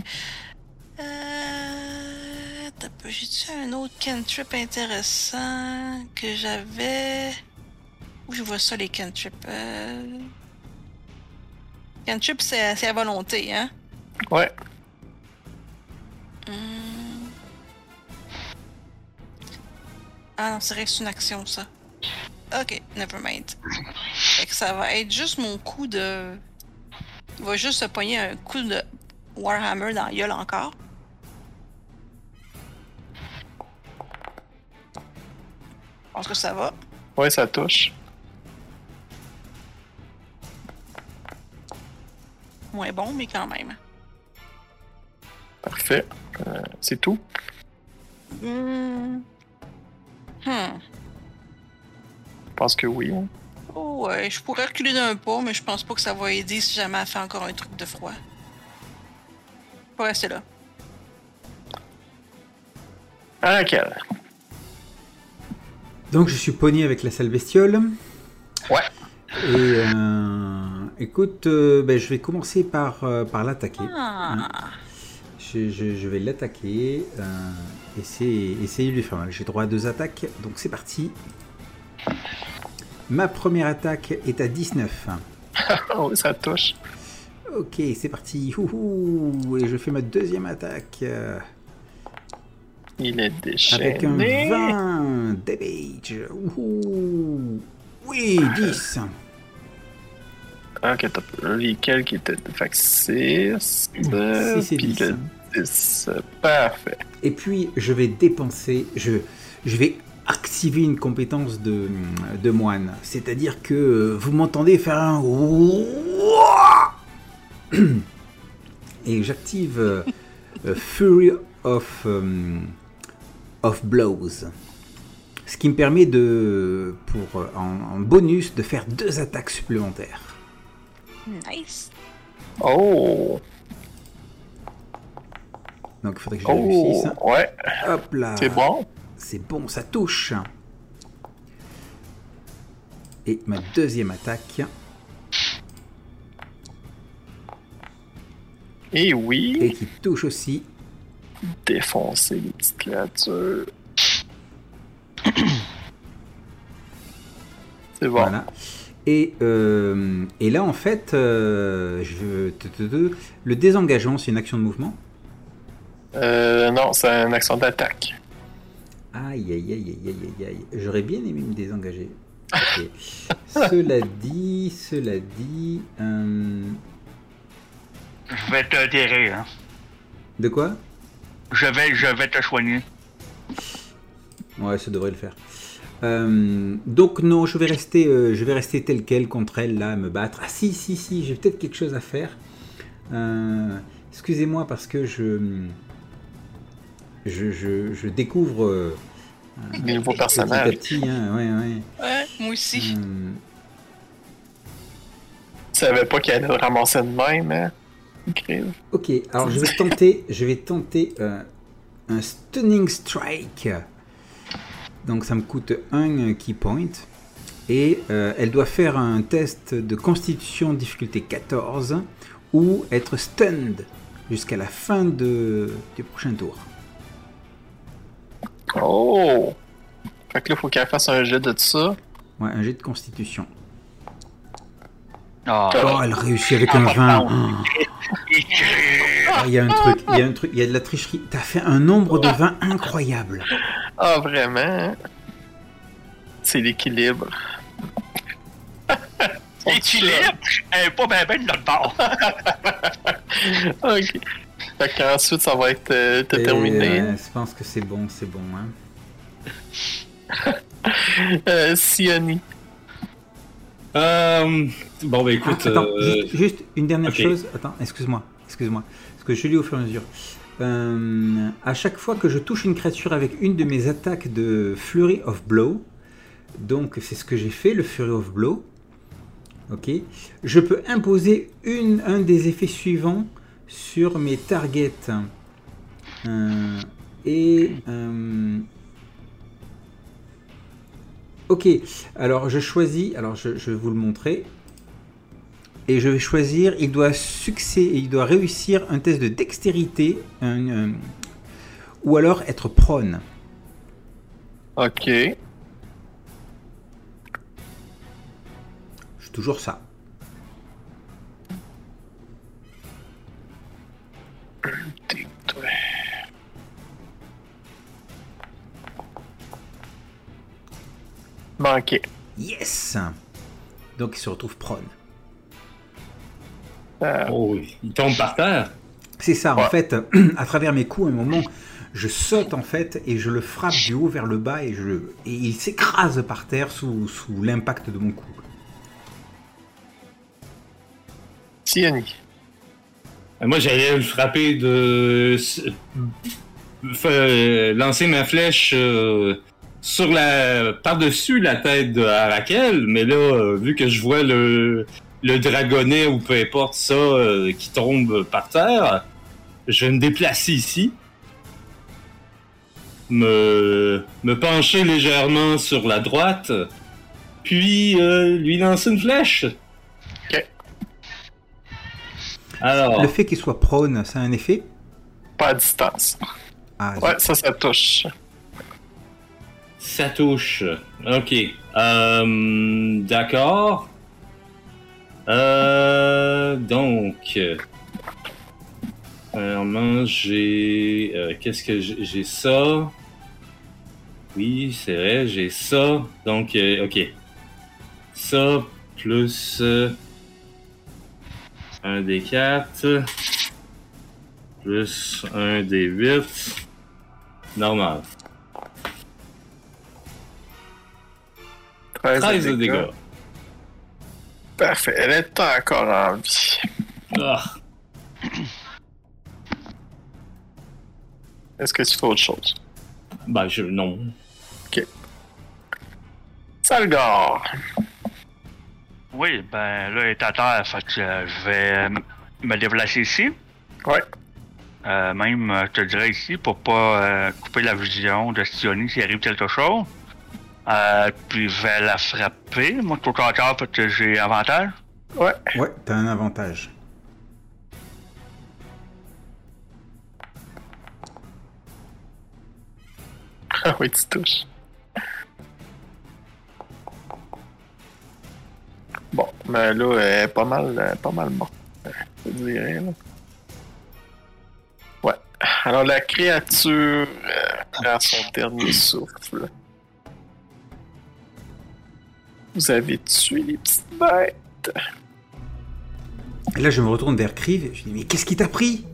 Euh. J'ai-tu un autre cantrip intéressant que j'avais? Où je vois ça, les cantrips? Euh... Cantrip, c'est à volonté, hein? Ouais. Hmm. Ah non, c'est vrai que c'est une action, ça. Ok, nevermind. Fait que ça va être juste mon coup de. Il va juste se pogner un coup de Warhammer dans la gueule encore. Je pense que ça va. Ouais, ça touche. Moins bon, mais quand même. Parfait. Euh, c'est tout? Hmm. Hmm. Je pense que oui. hein. Oh ouais, je pourrais reculer d'un pas, mais je pense pas que ça va aider si jamais elle fait encore un truc de froid. Je vais rester là. Ah, quel? Donc je suis pogné avec la sale bestiole. Ouais. Et euh, écoute, euh, ben, je vais commencer par, euh, par l'attaquer. Ah. Je, je- je vais l'attaquer. Essayer, essayer de lui faire mal. J'ai droit à deux attaques, donc c'est parti. Ma première attaque est à 19. (laughs) Oh, ça touche. Ok, c'est parti. Ouhou. Et je fais ma deuxième attaque Il est déchaîné. avec un 20 damage. Ouhou. Oui, 10. Ok, t'as lesquels qui étaient. Fait que 6. Euh, Six et puis dix. le 10. Parfait. Et puis, je vais dépenser, je, je vais activer une compétence de, de moine. C'est-à-dire que euh, vous m'entendez faire un... (clears throat) Et j'active euh, euh, Fury of, euh, of Blows. Ce qui me permet de, pour, en, en bonus de faire deux attaques supplémentaires. Nice. Oh! Donc il faudrait que je réussisse. Oh! Ouais, Hop là c'est bon. C'est bon, ça touche. Et ma deuxième attaque. Et Et oui, qui touche aussi. défoncer les petites créatures. (clears throat) C'est bon. Voilà. Et, euh, et là, en fait, euh, je, te- te- te- le désengagement, c'est une action de mouvement. Euh, non, c'est un accent d'attaque. Aïe, aïe, aïe, aïe, aïe, aïe. J'aurais bien aimé me désengager. Ok. (laughs) cela dit, cela dit. euh, Je vais te terrer, hein. De quoi? Je vais, je vais te soigner. Ouais, ça devrait le faire. Euh, donc non, je vais rester, euh, je vais rester tel quel contre elle là, à me battre. Ah si, si, si, j'ai peut-être quelque chose à faire. Euh, Excusez-moi parce que je, je, je, je découvre euh, Des nouveaux petit à personnages. petit. Hein, ouais, ouais. Ouais, moi aussi. Euh, Tu savais pas qu'elle allait le ramasser de même, hein? Incroyable. ok, alors je vais tenter, je vais tenter euh, un stunning strike. Donc ça me coûte un key point. Et euh, elle doit faire un test de constitution difficulté 14 ou être stunned jusqu'à la fin de, du prochain tour. Oh! Fait que là, faut qu'elle fasse un jet de ça. Ouais, un jet de constitution. Ah, Oh, elle réussit avec un 20. Oh, Il y a un truc, il y a un truc, il y a de la tricherie. T'as fait un nombre de 20 incroyable. Ah, vraiment? hein? C'est l'équilibre. Équilibre, elle (laughs) est pas ben ben de notre bord. (laughs) ok. Fait qu'ensuite, ça va être euh, Et, terminé. euh, je pense que c'est bon, c'est bon. Hein. (laughs) Euh, Sioni. Euh, bon, bah Ah, écoute. attends, euh, juste, juste une dernière chose. Attends, excuse-moi, excuse-moi. Parce que je lis au fur et à mesure. Euh, à chaque fois que je touche une créature avec une de mes attaques de Flurry of Blow, donc c'est ce que j'ai fait, le Fury of Blow. Ok. Je peux imposer une, un des effets suivants sur mes targets. Euh, et euh, Ok, alors je choisis, alors je, je vais vous le montrer. Et je vais choisir, il doit succès, il doit réussir un test de dextérité, un, un- ou alors être prone. Ok. C'est toujours ça. Manqué. Yes Donc il se retrouve prone. Euh, Oh oui. Il tombe par terre. C'est ça, en fait, (clears throat) à travers mes coups, à un moment, je saute en fait et je le frappe du haut vers le bas et, je, et il s'écrase par terre sous, sous l'impact de mon coup. Tiani. Euh, Moi, j'allais le frapper de. Fa- lancer ma flèche euh, sur la. par-dessus la tête de Arakel, mais là, euh, vu que je vois le. le dragonnet ou peu importe ça euh, qui tombe par terre, je vais me déplacer ici. Me. me pencher légèrement sur la droite, puis euh, lui lancer une flèche. Ok. Alors. Le fait qu'il soit prone, ça a un effet? Pas à distance. Ah, Ouais, ça, ça touche. Ça touche. Ok. Euh, D'accord. Euh, donc. Premièrement, j'ai. euh, Qu'est-ce que j'ai ça? Oui, c'est vrai, j'ai ça. Donc, euh, ok. Ça, plus. euh, un des 4. Plus un des 8. Normal. 13, 13 de dégâts. Parfait. Elle est encore en vie. Ah. Est-ce que tu fais autre chose? Ben, je. Non. Salgar. Oui, ben là, il est à terre, fait que euh, je vais euh, me déplacer ici. Ouais. Euh, même, euh, je te dirais ici, pour pas euh, couper la vision de Stioni s'il arrive quelque chose. Euh, puis je vais la frapper. Moi, tout à terre, parce que j'ai avantage. Ouais. Ouais, t'as un avantage. Ah oui, tu touches. Bon, mais là, elle est pas mal, euh, pas mal morte. euh, Je dirais, là. Ouais. Alors, la créature euh, prend son dernier souffle. Vous avez tué les petites bêtes. Et là, je me retourne vers Kriv et je dis Mais qu'est-ce qui t'a pris?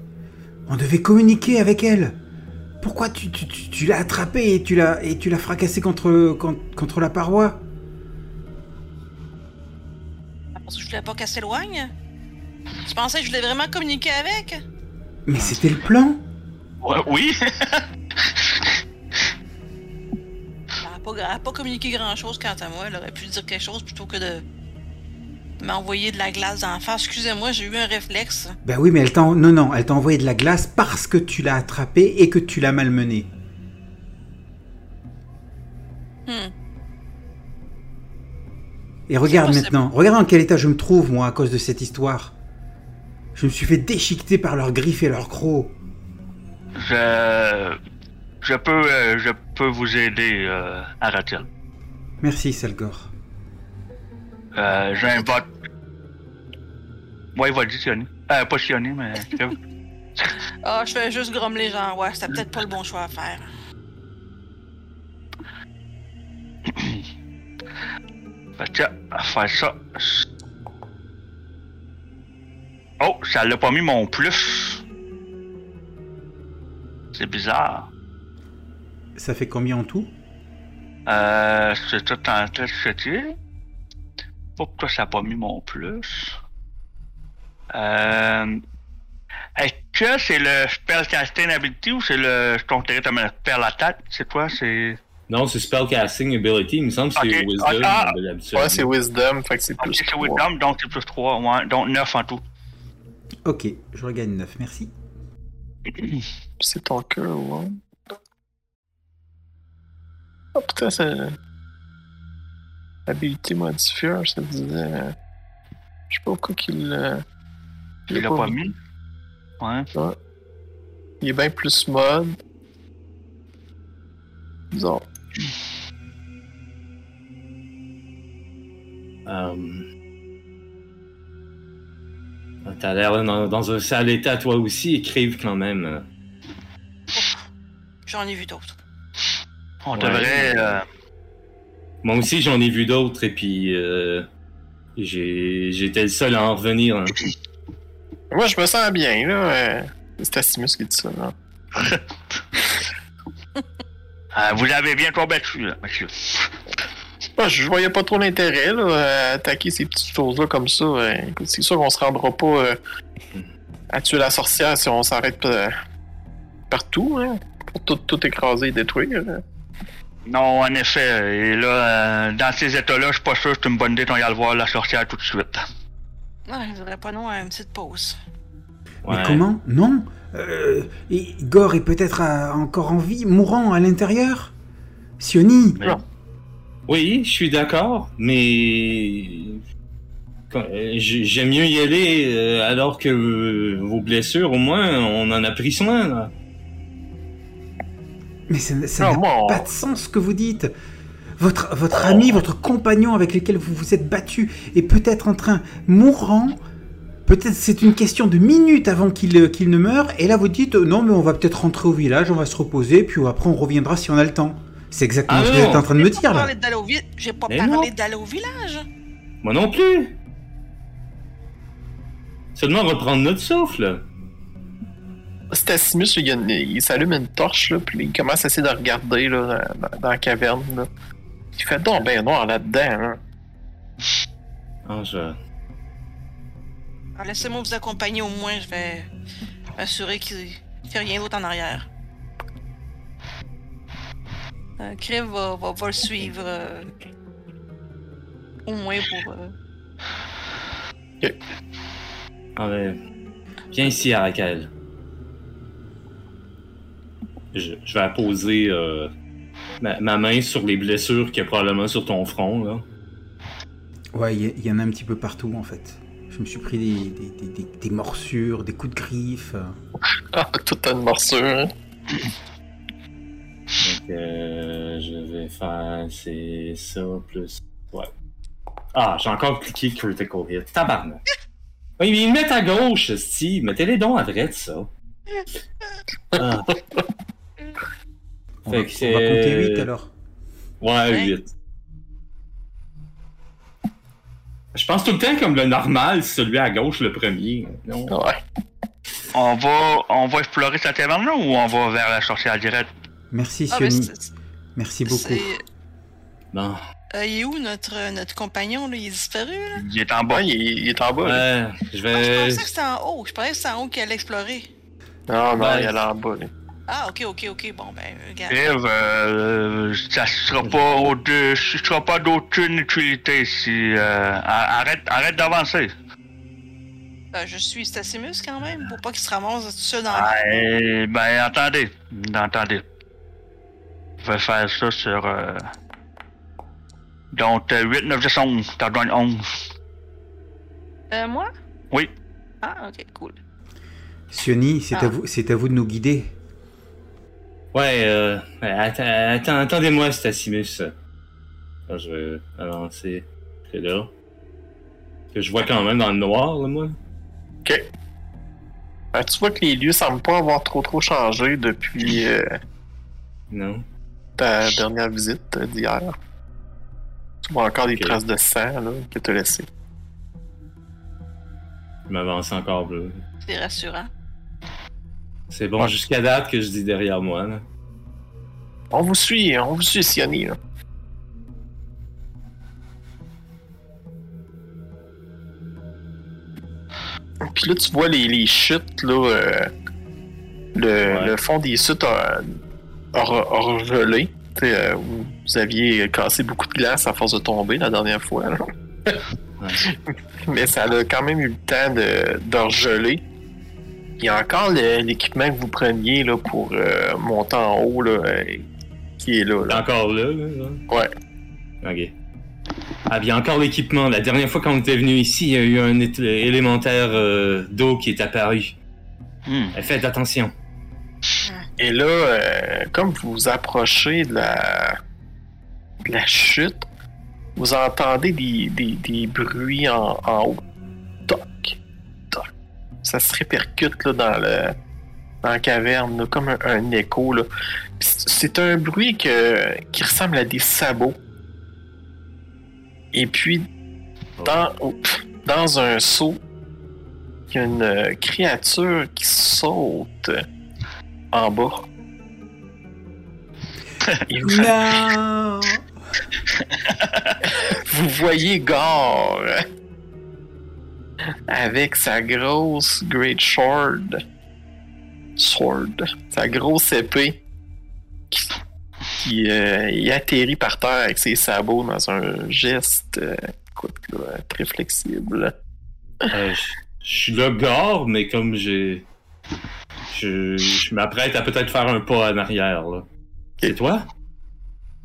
On devait communiquer avec elle. Pourquoi tu, tu, tu- tu l'as attrapée et tu l'as et tu l'as fracassée contre, contre, contre la paroi? Parce que je voulais pas qu'elle s'éloigne. Tu pensais que je voulais vraiment communiquer avec? Mais c'était le plan Ouais, oui! (laughs) pas, elle a pas communiqué grand-chose quant à moi. Elle aurait pu dire quelque chose plutôt que de m'envoyer de la glace d'en face. Excusez-moi, j'ai eu un réflexe. Ben oui, mais elle t'a non non, elle t'a envoyé de la glace parce que tu l'as attrapée et que tu l'as malmenée. Hmm. Et regarde maintenant, regarde dans quel état je me trouve moi à cause de cette histoire. Je me suis fait déchiqueter par leurs griffes et leurs crocs. Je. Je peux, euh, je peux vous aider, euh, Aratil. Merci Salgor. Euh, j'invoque. Ouais, vas-y, Sioni. Euh, pas Sioni, mais. (laughs) Ah, je fais juste grommeler genre, ouais, c'était peut-être pas le bon choix à faire. (coughs) Fait que, tiens, à faire ça. Oh, ça l'a pas mis mon plus. C'est bizarre. Ça fait combien en tout? Euh, c'est tout en de checker. Pourquoi ça n'a pas mis mon plus? Euh. Est-ce que c'est le spellcasting ability ou c'est le. Je compterais comme un spell attack? C'est quoi? C'est. Non, c'est Spellcasting Ability. Il me semble que c'est Ok. Wisdom. Ah. Ouais, c'est Wisdom, fait que c'est c'est. Wisdom, donc c'est plus 3, ouais, donc 9 en tout. Ok, je regagne 9, merci. C'est ton cœur, ouais. Oh putain, c'est. Habilité modifier, ça disait. euh, Je sais pas pourquoi qu'il. euh, Il l'a pas mis. Ouais. Il est bien plus mode. Bizarre. Euh... T'as l'air dans, dans un sale état toi aussi, écrive quand même. J'en ai vu d'autres. On Ouais. devrait. euh, Moi aussi j'en ai vu d'autres et puis euh, j'ai j'étais le seul à en revenir. hein. (coughs) Moi, je me sens bien, là. euh, C'est Assimus qui dit ça, là. (laughs) euh, vous avez bien combattu, là, monsieur. Moi, je voyais pas trop l'intérêt, là, à attaquer ces petites choses-là comme ça. euh, écoute, c'est sûr qu'on se rendra pas euh, à tuer la sorcière si on s'arrête euh, partout, hein. Pour tout, tout écraser et détruire. Non, en effet. Et là, euh, dans ces états-là, je suis pas sûr que c'est une bonne idée qu'on y aille voir la sorcière tout de suite. Ouais, je voudrais pas non à une petite pause. Mais comment? Non? Euh, et Gore est peut-être euh, encore en vie, mourant à l'intérieur? Sioni? Mais- Non. Oui, je suis d'accord, mais euh, j'aime mieux y aller euh, alors que euh, vos blessures, au moins, on en a pris soin. Là. Mais ça n'a pas de sens ce que vous dites. Votre, votre ami, votre compagnon avec lequel vous vous êtes battu est peut-être en train mourant. Peut-être c'est une question de minutes avant qu'il euh, qu'il ne meure. Et là vous dites euh, non mais on va peut-être rentrer au village, on va se reposer, puis après on reviendra si on a le temps. C'est exactement Ah ce que vous êtes en train de me dire là. vi- J'ai pas Mais parlé d'aller au village. Moi non plus. Seulement reprendre notre souffle. C'est Assimus, il, y a une- il s'allume une torche, là, puis il commence à essayer de regarder là, dans, la caverne. Là. Il fait donc ben noir là-dedans. Hein. Ah, je... Alors, Ah, Laissez-moi vous accompagner au moins, je vais m'assurer qu'il ne fait rien d'autre en arrière. Euh, Kriv va, va, va le suivre. euh, au moins pour. euh, Ah, ben, Viens ici, Arakel. Je, je vais poser euh, ma, ma main sur les blessures qu'il y a probablement sur ton front. Là. Ouais, il y, en a un petit peu partout en fait. Je me suis pris des, des, des- des- des morsures, des coups de griffes. euh. Ah, (laughs) toute une morsure. Hein. Donc, euh, je vais faire c'est ça plus. Ouais. Ah, j'ai encore cliqué Critical Hit. Tabarnak. Oui, mais ils mettent à gauche, si. Mettez les dons à droite, ça. Ah. On, Fait va, que on c'est- va compter 8 alors. Ouais, Ouais. 8. Je pense tout le temps comme le normal, c'est celui à gauche le premier. Non? Ouais. On va, on va explorer cette caverne-là ou on va vers la sorcière directe? Merci Ah, ben, Sioni, merci beaucoup. Bon. euh, il est où notre, notre compagnon là? Il est disparu là? Il est en bas. Ouais, il, est- il est en bas. là. Ouais, je Ah, je vais. pensais que c'était en haut. Je pensais que c'était en haut qu'elle allait explorer. Non, non, Ouais. il est là en bas. là. Ah, ok, ok, ok. Bon, ben, regarde. Eve, euh, ça sera pas au de, ça sera pas d'aucune utilité si, euh, arrête, arrête d'avancer. Euh, je suis Stassimus quand même, pour pas qu'il se ramasse tout seul dans la Eh, ben, attendez, attendez. Je vais faire ça sur, euh, donc, euh, 8, 9, 10, 11. T'as besoin de 11. Euh, moi? Oui. Ah, ok, cool. Sioni, c'est Ah. à vous, c'est à vous de nous guider. Ouais, euh. atta- atta- attendez-moi, Stassimus. Là, je vais avancer. C'est là. Que je vois quand même dans le noir, là, moi. Ok. Ben, tu vois que les lieux semblent pas avoir trop trop changé depuis euh, Non. ta dernière visite euh, d'hier. Tu vois encore des traces de sang là, que t'as laissé. Je m'avance encore plus. C'est rassurant. C'est bon jusqu'à date que je dis derrière moi, là. On vous suit, on vous suit, Sioni. Là. Puis là, tu vois les, les chutes, là. euh, le, Ouais. le fond des chutes a, a, a sais, euh, vous aviez cassé beaucoup de glace à force de tomber la dernière fois. là. (laughs) Mais ça a quand même eu le temps de, de regeler. Il y a encore l'équipement que vous preniez là, pour euh, monter en haut là, euh, qui est là. Encore là, là? là? Ouais. Ok. Ah bien, encore l'équipement. La dernière fois quand on était venu ici, il y a eu un élémentaire euh, d'eau qui est apparu. Hmm. Faites attention. Et là, euh, comme vous vous approchez de la, de la chute, vous entendez des, des, des bruits en, en haut. Ça se répercute là, dans, le, dans la caverne, là, comme un, un écho. C'est un bruit que, qui ressemble à des sabots. Et puis, dans, oups, dans un saut, il y a une euh, créature qui saute en bas. (laughs) Non (laughs) vous voyez Gore avec sa grosse Great Sword, sword sa grosse épée qui, qui, euh, il atterrit par terre avec ses sabots dans un geste euh, écoute, là, très flexible. Euh, je- suis là gare, mais comme j'ai. Je, je m'apprête à peut-être faire un pas en arrière. là. C'est toi?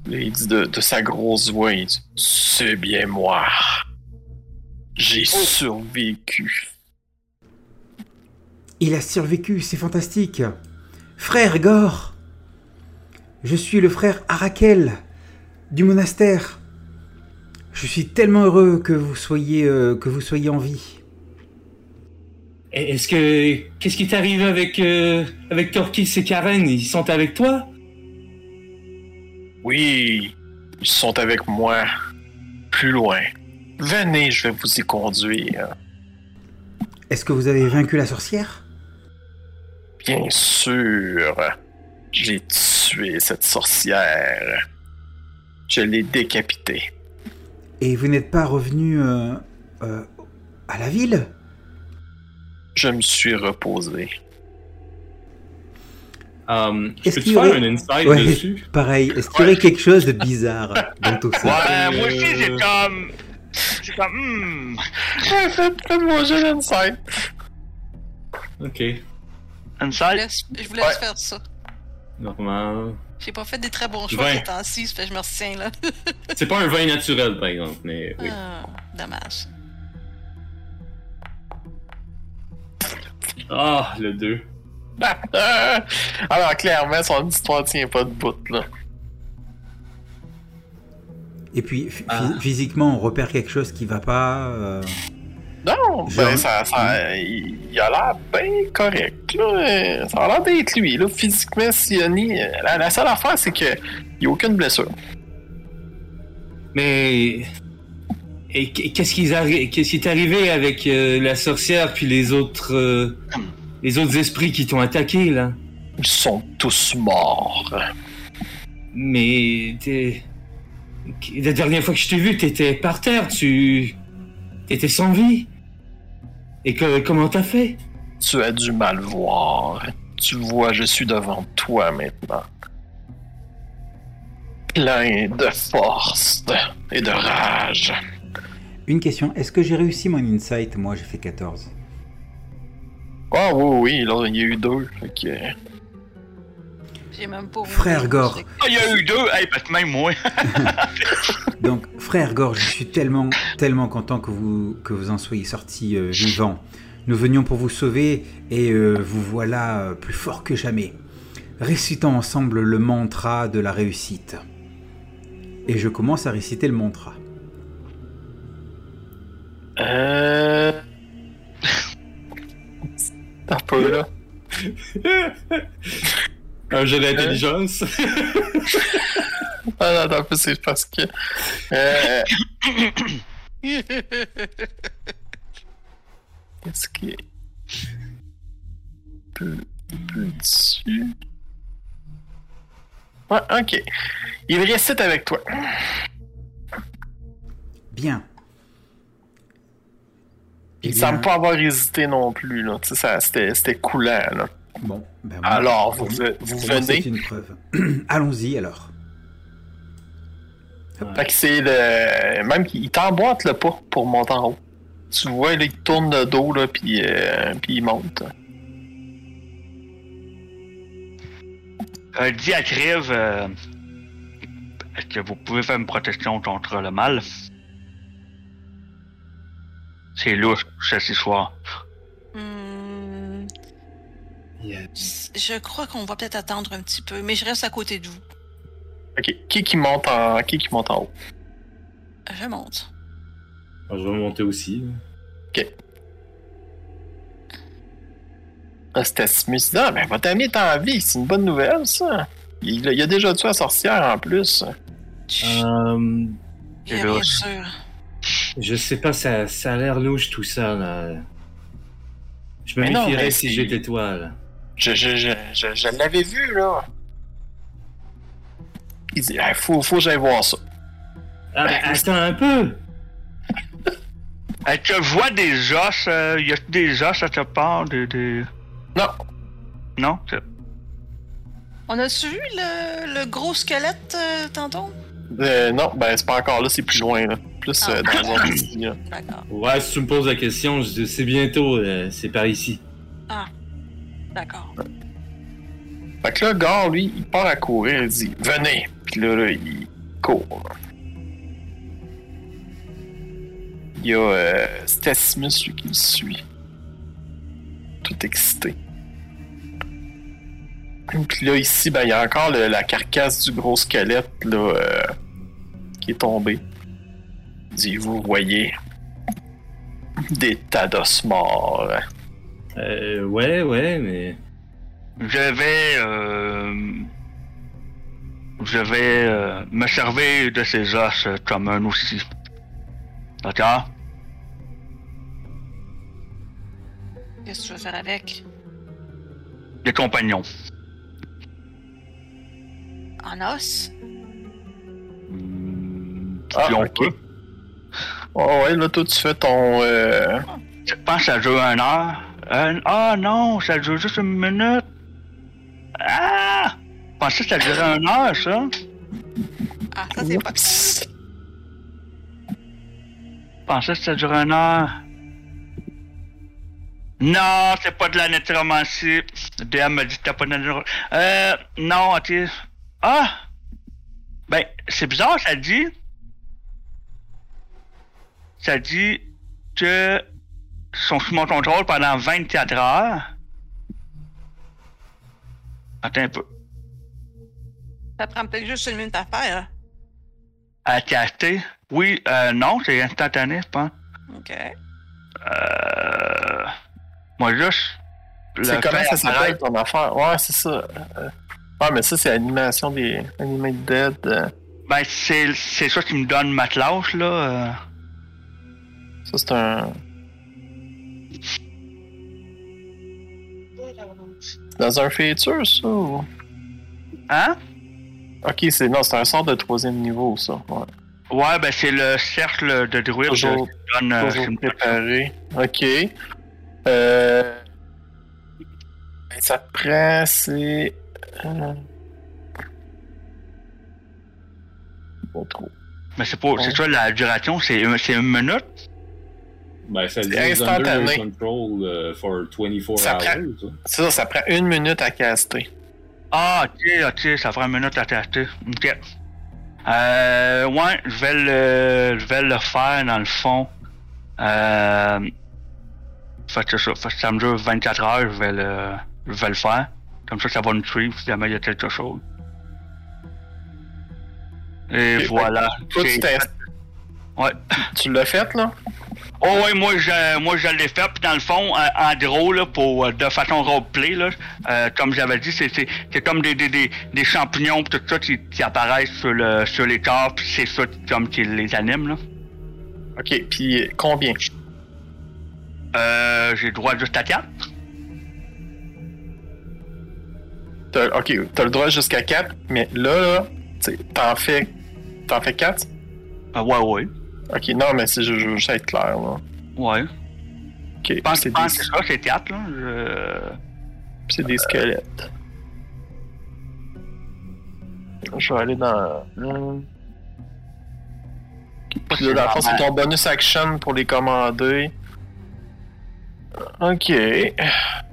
Il dit de, de sa grosse voix, il dit C'est bien moi. J'ai survécu. Il a survécu, c'est fantastique. Frère Gore, je suis le frère Arakel du monastère. Je suis tellement heureux que vous soyez, euh, que vous soyez en vie. Est-ce que. Qu'est-ce qui t'est arrivé avec, euh, avec Torquis et Karen? Ils sont avec toi? Oui, ils sont avec moi. Plus loin. Venez, je vais vous y conduire. Est-ce que vous avez vaincu la sorcière? Bien sûr. J'ai tué cette sorcière. Je l'ai décapitée. Et vous n'êtes pas revenu euh, euh, à la ville? Je me suis reposé. Um, je Est-ce qu'il y faire aurait- un insight Ouais. dessus? Pareil, est-ce qu'il y aurait quelque chose de bizarre dans tout ça? Ouais, moi aussi, Euh, c'est C'est comme. Hmm. Ouais, faites, faites-moi un jeu d'insight. Ok. Je laisse, je vous laisse Ouais. faire ça. Normal. J'ai pas fait des très bons choix Vingt. ces temps-ci, ça fait que je me retiens là. (laughs) C'est pas un vin naturel, par exemple, mais oui. Ah, dommage. Ah, le 2. (laughs) Alors, clairement, son histoire tient pas de bout, là. Et puis, Ah. physiquement, on repère quelque chose qui va pas. euh, Non, ben, ça, ça, il, il a l'air bien correct, là. Ça a l'air d'être lui, là. Physiquement, Sioni, la, la seule affaire, c'est que il y a aucune blessure. Mais. Et qu'est-ce qui arri- qui est arrivé avec euh, la sorcière puis les autres. euh, les autres esprits qui t'ont attaqué, là? Ils sont tous morts. Mais. t'es- La dernière fois que je t'ai vu, t'étais par terre, tu. T'étais sans vie. Et que, comment t'as fait? Tu as dû mal voir. Tu vois, je suis devant toi maintenant. Plein de force et de rage. Une question, est-ce que j'ai réussi mon insight? Moi, j'ai fait 14. Ah oui, oui, là, il y a eu deux. Que... J'ai même pas. Frère Gore. Ah, il y a eu deux! Hey, même moi. (laughs) Donc, frère Gore, je suis tellement, tellement content que vous, que vous en soyez sortis euh, vivants. Nous venions pour vous sauver et euh, vous voilà euh, plus fort que jamais. Récitons ensemble le mantra de la réussite. Et je commence à réciter le mantra. Euh... (laughs) T'as peu, là? (laughs) Un jeu d'intelligence? Ah non, peu, c'est parce que... Euh... Qu'est-ce qui est... Peu... Peu dessus... Ouais, ok. Il récite avec toi. Bien. Eh Il bien, semble pas avoir hésité non plus, là. Tu sais, c'était coulant, là. Bon, ben moi, Alors, vous, vous moi, venez. C'est une preuve. (clears throat) Allons-y alors. Fait que c'est le. Même qu'il t'emboîte le pas pour monter en haut. Tu vois, là, il tourne le dos, là, puis, euh, puis il monte. Euh, à Crève, euh, est-ce que vous pouvez faire une protection contre le mal? C'est louche, cette histoire. Je crois qu'on va peut-être attendre un petit peu, mais je reste à côté de vous. Ok. Qui qui monte en, qui qui monte en haut? Je monte. Je vais monter aussi. Ah, c'était. Ah, ben, votre ami est en vie. C'est une bonne nouvelle, ça. Il, il a déjà tué la sorcière en plus. Euh, louche. sûr. je sais pas, ça, ça a l'air louche tout ça là. Je me Mais méfierais si j'étais toi là. Je, je, je, je, je l'avais vu, là. Il dit, il faut, faut que j'aille voir ça. Ah, ben, attends un peu. Tu vois des os, euh, y a des os à te part de, de... Non. Non? On a-tu vu le, le gros squelette euh, tantôt? Euh, non, ben, c'est pas encore là, c'est plus loin, là. Plus euh, Ah. dans la zone ici, là. D'accord, Ouais, si tu me poses la question, je dis, c'est bientôt, euh, c'est par ici. D'accord. Fait que là, Gar, lui, il part à courir, il dit, venez. Puis là, il court. Il y a euh, Stasimus, lui, qui le suit. Tout excité. Puis là, ici, ben, il y a encore le- la carcasse du gros squelette, là, euh, qui est tombée. Il dit, vous voyez, des tas d'os morts. Euh, ouais, ouais, mais. Je vais... Euh... Je vais euh, me servir de ces os comme un outil. D'accord? Qu'est-ce que tu veux faire avec? Des compagnons. En os? Hmm, Ah, si on peut. Oh ouais, là, toi, tu fais ton... euh, Je pense ça dure une heure. Un- Ah non, ça dure juste une minute. Ah! Je pensais que ça durait une heure, ça. Ah, ça c'est pas. Je pensais que ça durait une heure. Non, c'est pas de la nécromancie. DM m'a dit que c'était pas de la nécromancie. Euh, non, ok. Ah! Ben, c'est bizarre, ça dit. Ça dit que sont sous mon contrôle pendant 24 heures. Attends un peu. Ça prend peut-être juste une minute à faire. hein? À caster? Oui, euh, non, c'est instantané, je pense. OK. Euh... Moi, juste. C'est comment ça s'appelle ton affaire? Ouais, c'est ça. Euh, Ouais, mais ça, c'est l'animation des Animate Dead. euh, Ben, c'est, c'est ça qui me donne ma classe, là. euh. Ça, c'est un. Dans un feature, ça? ou- Hein? Ok, c'est non, c'est un sort de troisième niveau, ça. Ouais. Ouais, ben, c'est le cercle de druide Toujours- qui donne. euh, Toujours préparé. Ok. Euh... Ça te prend, c'est. euh, Pas trop. Mais c'est pas. C'est ça, la duration, c'est, une- c'est une minute? Ben, ça dit instantané. control euh, for 24 Ça hours. prend- ça. Ça, ça prend une minute à caster. Ah, ok, ok, ça fera une minute à tester. Ok. Euh, ouais, je vais le, je vais le faire dans le fond. Euh, fait que ça, fait que ça me dure 24 heures, je vais le, je vais le faire. Comme ça, ça va me suivre si jamais il y a quelque chose. Et voilà. Toi, tu, Ouais. tu l'as fait, là? Oh oui, moi je, moi je l'ai fait, puis dans le fond, euh, en gros, là, pour, euh, de façon roleplay, là, euh, comme j'avais dit, c'est, c'est, c'est comme des, des, des, des champignons pis tout ça qui, qui apparaissent sur, le, sur les corps, puis c'est ça comme qui les anime, là. Ok, puis combien? Euh, j'ai droit juste à 4. T'as- ok, t'as le droit jusqu'à 4, mais là, là, t'en fais. T'en fais 4? Euh, ouais, ouais. Ok, non, mais c'est, je, je veux juste être clair, là. Ouais. Ok, Je pense, c'est je des, que c'est ça, c'est 4, là. Je- c'est des squelettes. Je vais aller dans. Hum. Puis là, dans le fond, c'est ton bonus action pour les commander. Ok.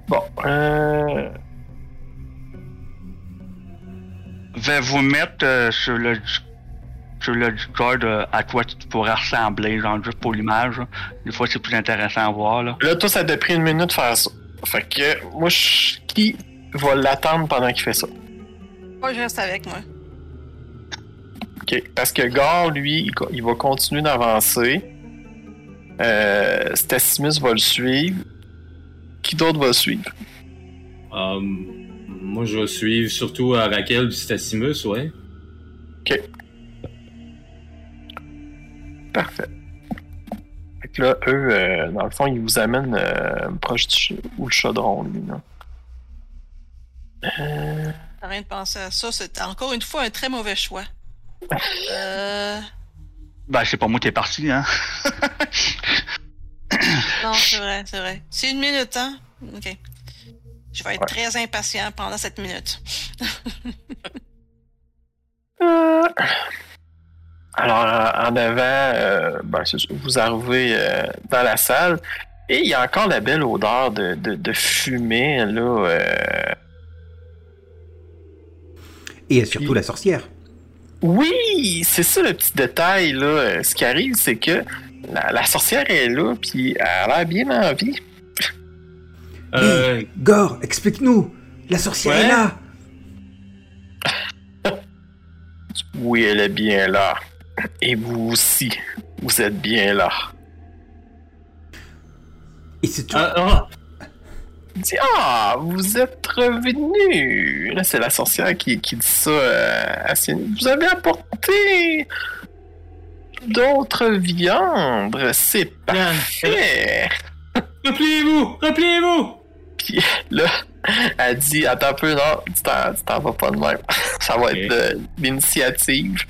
Bon. Euh... vais vous mettre euh, sur le. Sur le de, à quoi tu pourrais ressembler, genre juste pour l'image. là. Des fois, c'est plus intéressant à voir. Là. Là, toi, ça t'a pris une minute de faire ça. Fait que, moi, je... qui va l'attendre pendant qu'il fait ça? Moi, je reste avec moi. OK. Parce que Gar, lui, il va continuer d'avancer. Euh, Stassimus va le suivre. Qui d'autre va le suivre? Euh, moi, je vais suivre surtout à Raquel du Stassimus, ouais. Parfait. Fait que là, eux, euh, dans le fond, ils vous amènent euh, proche du ou le chaudron, lui, là. Euh, T'as rien de penser à ça. C'est encore une fois un très mauvais choix. (laughs) Euh. Ben, c'est pas moi qui est parti, hein. (laughs) Non, c'est vrai, c'est vrai. C'est une minute, hein? Ok. Je vais être Ouais. très impatient pendant cette minute. (laughs) Euh, Alors, en en avant, euh, ben, vous arrivez euh, dans la salle et il y a encore la belle odeur de, de, de fumée, là. euh. Et surtout la sorcière. Oui, c'est ça le petit détail, là. Euh, Ce qui arrive, c'est que la, la sorcière est là, puis elle a l'air bien en vie. Euh, Gore, explique-nous. La sorcière Ouais. est là. (laughs) Oui, elle est bien là. Et vous aussi, vous êtes bien là. Et c'est tout. ah, ah, Ah, vous êtes revenu. Là, c'est la sorcière qui, qui dit ça euh, à. Vous avez apporté d'autres viandes. C'est parfait. repliez-vous, repliez-vous. Puis là, elle dit Attends un peu, non, tu t'en, tu t'en vas pas de même. (laughs) Ça va Ok. être de l'initiative.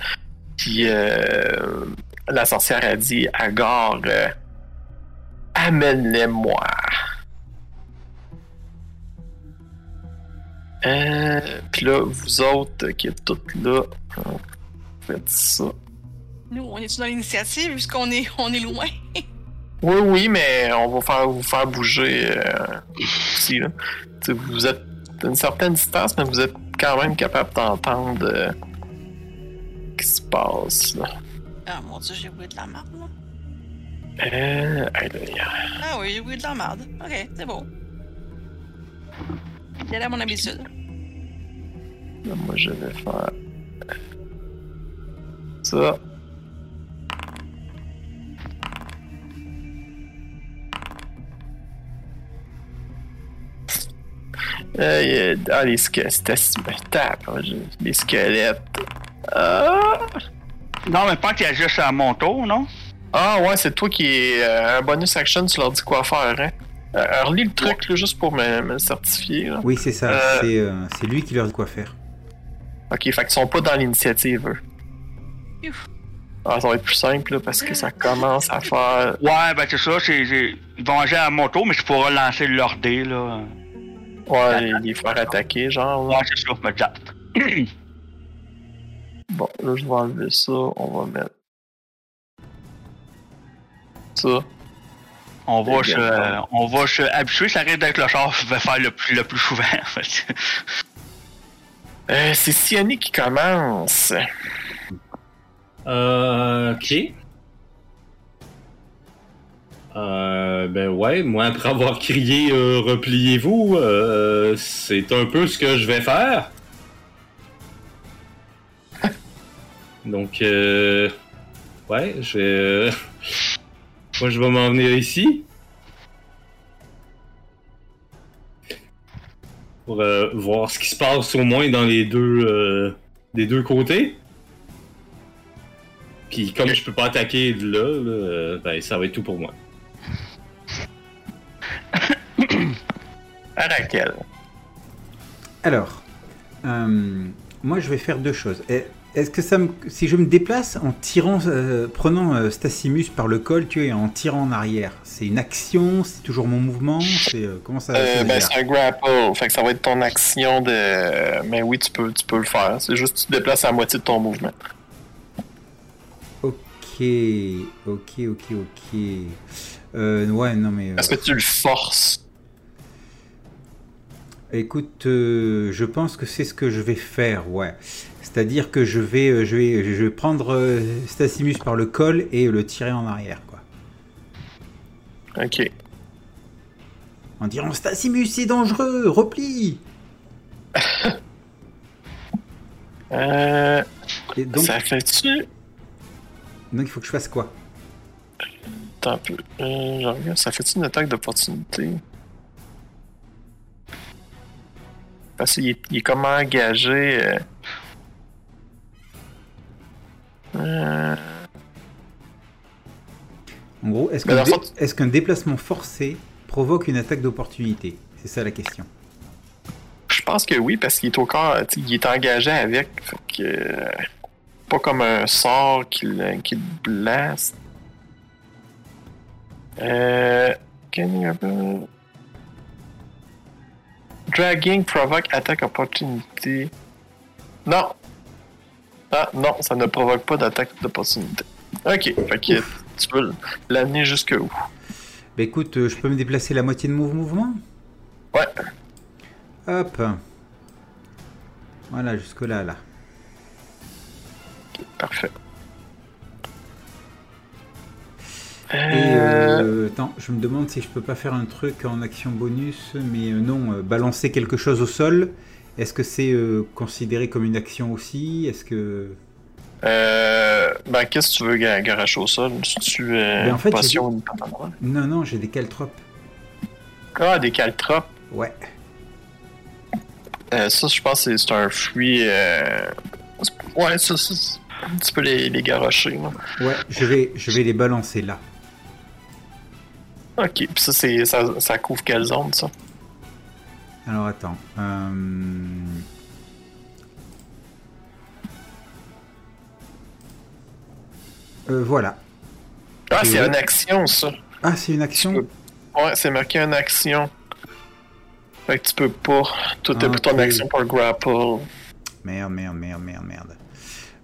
Puis euh, la sorcière a dit à Gare euh, Amène-les-moi. Euh, puis là, vous autres qui êtes toutes là, faites ça. Nous, on est dans l'initiative puisqu'on est, on est loin? (laughs) Oui, oui, mais on va faire, vous faire bouger euh, aussi. Là. Vous êtes à une certaine distance, mais vous êtes quand même capable d'entendre euh, qui se passe. Là. Ah mon dieu, j'ai oublié de la marde, là. Euh, là, a- Ah oui, j'ai oublié de la marde. Ok, c'est beau. C'est à mon habitude. là, moi, je vais faire ça. Euh, ah, les squelettes. Tape, hein, les squelettes. Ah! Non, mais pas qu'il y a juste à mon tour, non? Ah ouais, c'est toi qui est euh, un bonus action, tu leur dis quoi faire, hein? Euh, relis le truc là, juste pour me, me certifier. Là. Oui, c'est ça. Euh. C'est euh, c'est lui qui leur dit quoi faire. Ok, fait qu'ils sont pas dans l'initiative, eux. Ah, ça va être plus simple là, parce que ça commence à faire. Ouais, ben c'est ça, c'est, ils vont agir à mon tour, mais je pourrais lancer leur dé, là. Ouais, les, faire attaquer, genre. là. Ouais, c'est ça, me exact. (clears throat) Bon, là, je vais enlever ça. On va mettre. Ça. On va, se, bien. on va se habituer, ça risque d'être le char vais faire le plus, le plus souvent, (laughs) en fait. Euh, c'est Siani qui commence. Euh, ok. Euh, ben ouais, moi après avoir crié euh, repliez-vous, euh, c'est un peu ce que je vais faire. Donc, euh, ouais, je vais, euh, (laughs) moi je vais m'en venir ici pour euh, voir ce qui se passe au moins dans les deux, euh, des deux côtés. Puis comme je peux pas attaquer de là, là, ben ça va être tout pour moi. (coughs) À Raquel. Alors, euh, moi, je vais faire deux choses. Et Est-ce que ça me, si je me déplace en tirant, euh, prenant euh, Stassimus par le col, tu vois, et en tirant en arrière, c'est une action, c'est toujours mon mouvement, c'est euh, comment ça, ça Euh, ben, c'est un grapple. Fait que ça va être ton action de. Mais oui, tu peux, tu peux le faire. C'est juste que tu te déplaces à moitié de ton mouvement. Ok, ok, ok, ok. Euh, ouais, non mais. Est-ce que tu le forces? Écoute, euh, je pense que c'est ce que je vais faire, ouais. C'est-à-dire que je vais, euh, je vais, je vais prendre euh, Stacimus par le col et le tirer en arrière, quoi. Ok. En disant Stacimus, c'est dangereux, replie. (laughs) Euh, Et donc, ça fait-tu? donc il faut que je fasse quoi? Attends un peu. Euh, je regarde, ça fait-tu une attaque d'opportunité? Parce qu'il est, il est comme engagé. euh. Euh, En gros, est-ce qu'un dé- fond- est-ce qu'un déplacement forcé provoque une attaque d'opportunité? C'est ça la question. je pense que oui, parce qu'il est au corps. Il est engagé avec. Fait que. euh, pas comme un sort qui le, qui le blast. Euh. can you- Dragging provoque attaque opportunité. Non! Ah non, ça ne provoque pas d'attaque d'opportunité. Ok, fait que tu peux l'amener jusque où? Bah écoute, euh, je peux me déplacer la moitié de mon mouvement? Ouais. Hop. Voilà, jusque là, là. Parfait. Et Euh, euh, attends, je me demande si je peux pas faire un truc en action bonus, mais euh, non, balancer quelque chose au sol. Est-ce que c'est euh, considéré comme une action aussi? Est-ce que Euh, ben, qu'est-ce que tu veux ga- garocher au sol? Si tu euh, Ben, en fait, ou pantalon? non, non, j'ai des caltropes. Ah, des caltropes? Ouais. Euh, ça, je pense que c'est un fruit. euh, Ouais, ça, ça, c'est- tu peux les, les garocher. Ouais, je vais, je vais les balancer là. Ok, puis ça, c'est, ça, ça couvre quelle zone, ça? Alors attends. euh, euh, voilà. Ah, c'est une action, ça. Ah, c'est une action? Ouais, c'est marqué une action. Fait que tu peux pas. Tout est Ah, pour ton ok. action pour le grapple. Merde, merde, merde, merde, merde.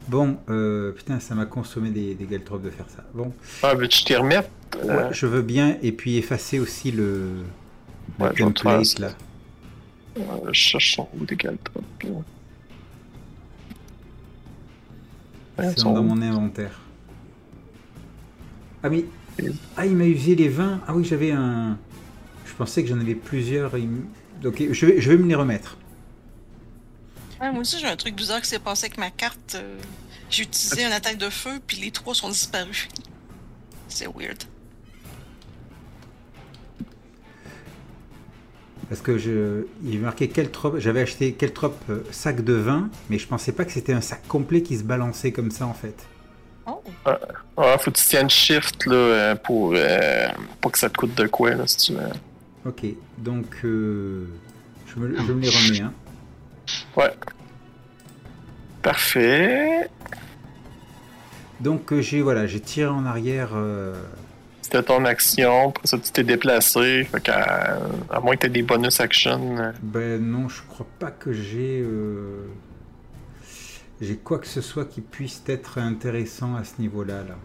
Bon, euh, putain, ça m'a consommé des, des galtropes de faire ça. Bon, Ah, veux-tu t'y remettre? Euh, je veux bien, et puis effacer aussi le, le Ouais, template là. Euh, je cherche son où des caltropes. là. Ouais, C'est dans mon inventaire. Ah oui. Et- Ah, il m'a usé les 20. Ah oui, j'avais un. Je pensais que j'en avais plusieurs. Ok, je vais, je vais me les remettre. Ouais, moi aussi, j'ai un truc bizarre qui s'est passé avec ma carte. euh, J'ai utilisé une attaque de feu, puis les trois sont disparus. (laughs) C'est weird. Parce que je, il marquait Keltrop. J'avais acheté Keltrop euh, sac de vin, mais je pensais pas que c'était un sac complet qui se balançait comme ça en fait. Oh! Ah, faut que tu tiennes shift là, euh, pour euh, pas que ça te coûte de quoi là, si tu veux. Ok, donc euh, je, me, je me les remets. Hein. Ouais. Parfait. Donc j'ai voilà, j'ai tiré en arrière. euh, C'était ton action, après ça tu t'es déplacé. Fait à moins que t'aies des bonus action. euh, Ben non, je crois pas que j'ai euh, j'ai quoi que ce soit qui puisse être intéressant à ce niveau-là. Là.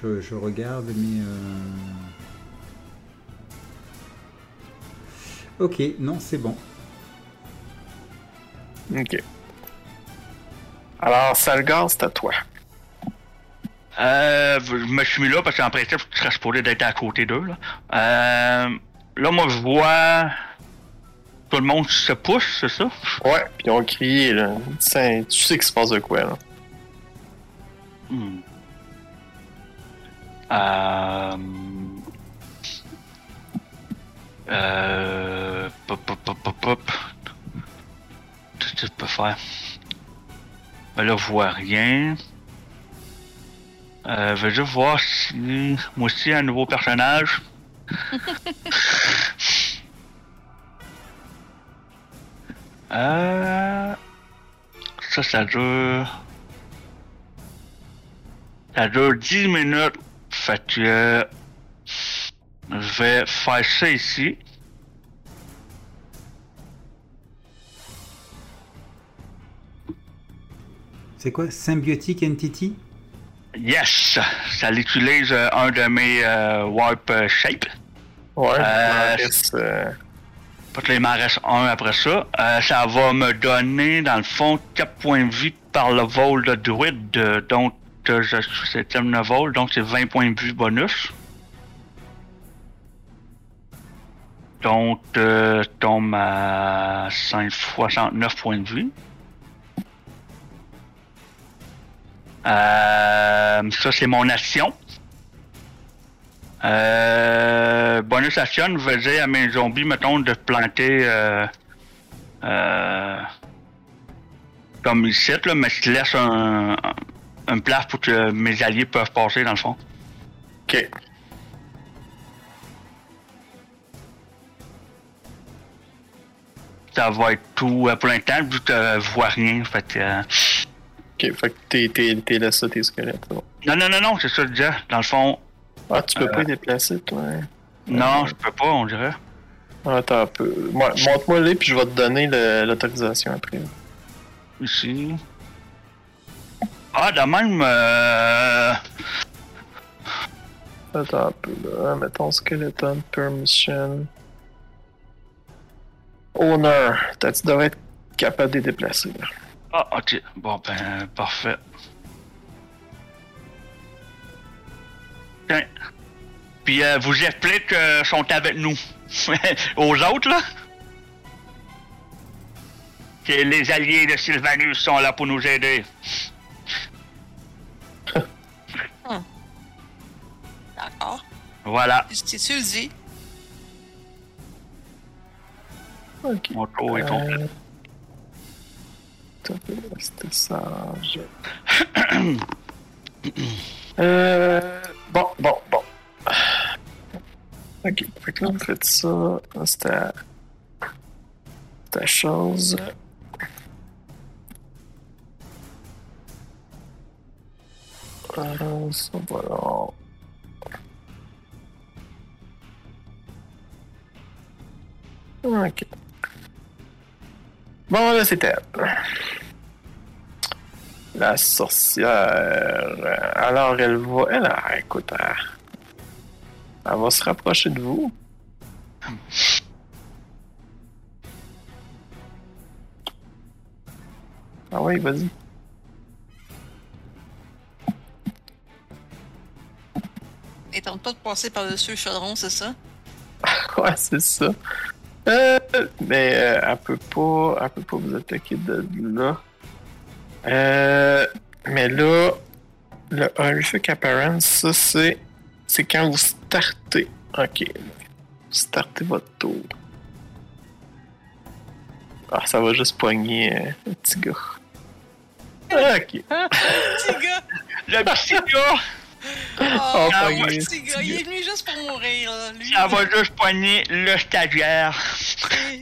Je, je regarde, mais euh, ok, non, c'est bon. Ok. Alors, Salgar, c'est à toi. Euh, je me suis mis là parce qu'en principe, je serais supposé d'être à côté d'eux. Là. Euh, là, moi, je vois. Tout le monde se pousse, c'est ça? Ouais, puis on crie, là. Tu sais, tu sais qu'il se passe de quoi, là. Hmm. Euh... Euh... Pop, pop, pop, pop, pop. Qu'est-ce que je peux faire? Ben là, je vois rien. Euh, je vais juste voir si... Moi aussi, un nouveau personnage. (laughs) euh... Ça, ça dure... Ça dure 10 minutes. Fait que... euh, Je vais faire ça ici. C'est quoi Symbiotic Entity? Yes! Ça l'utilise euh, un de mes euh, Warp euh, Shape. Ouais, Euh, euh, là, il m'en reste un après ça. Ça va me donner, dans le fond, 4 points de vie par le vol de druide. donc, je suis septième vol, donc c'est 20 points de vie bonus. Donc, tombe à 5, 69 points de vie. Euh, ça, c'est mon action. Euh, bonus action veut dire à mes zombies, mettons, de planter euh, euh, comme ici, là, mais je laisse un, place pour que mes alliés peuvent passer, dans le fond. Ok. Ça va être tout euh, pour l'instant, vu que je vois rien. Fait que, euh, Ok, fait que t'es, t'es, t'es là, ça, tes squelettes. bon. Non, non, non, non, c'est ça disais. Dans le fond, Ah, tu peux Euh. pas les déplacer, toi. hein? non, je peux pas, on dirait. Ah, Attends un peu. Moi, montre-moi les, puis je vais te donner le- l'autorisation après. Ici. Ah, de même, euh... Attends un peu, là. Mettons Skeleton Permission. Owner. T'as- Tu devrais être capable de les déplacer, là? Ah, ok. Bon, ben, parfait. Tiens. Puis, euh, vous explique qu'ils sont avec nous. (laughs) Aux autres, là? Que les alliés de Sylvanus sont là pour nous aider. (laughs) D'accord. Voilà. Si tu le dis? Ok. Mon tour est complet. Euh... Fait rester euh... Bon, bon, bon. Ok, fait que là, faites ça. C'était... C'était chose. Euh, ça, voilà. Ok. Bon, là, c'était elle. La sorcière. Alors, elle va. Elle, ah, écoute, elle, elle va se rapprocher de vous. Ah oui, vas-y. Et tente pas de passer par-dessus le chaudron, c'est ça? (laughs) Ouais, c'est ça. Euh, mais euh, elle peut pas. Elle peut pas vous attaquer de là? Euh, mais là, le Horrific Appearance, ça c'est. C'est quand vous startez. Ok. Vous startez votre tour. Ah, ça va juste poigner euh, le petit gars. (laughs) Ah, ok. Petit gars! Le petit gars, (laughs) Oh, Oh! Il est venu juste pour mourir, là. Lui, ça va juste poigner le stagiaire.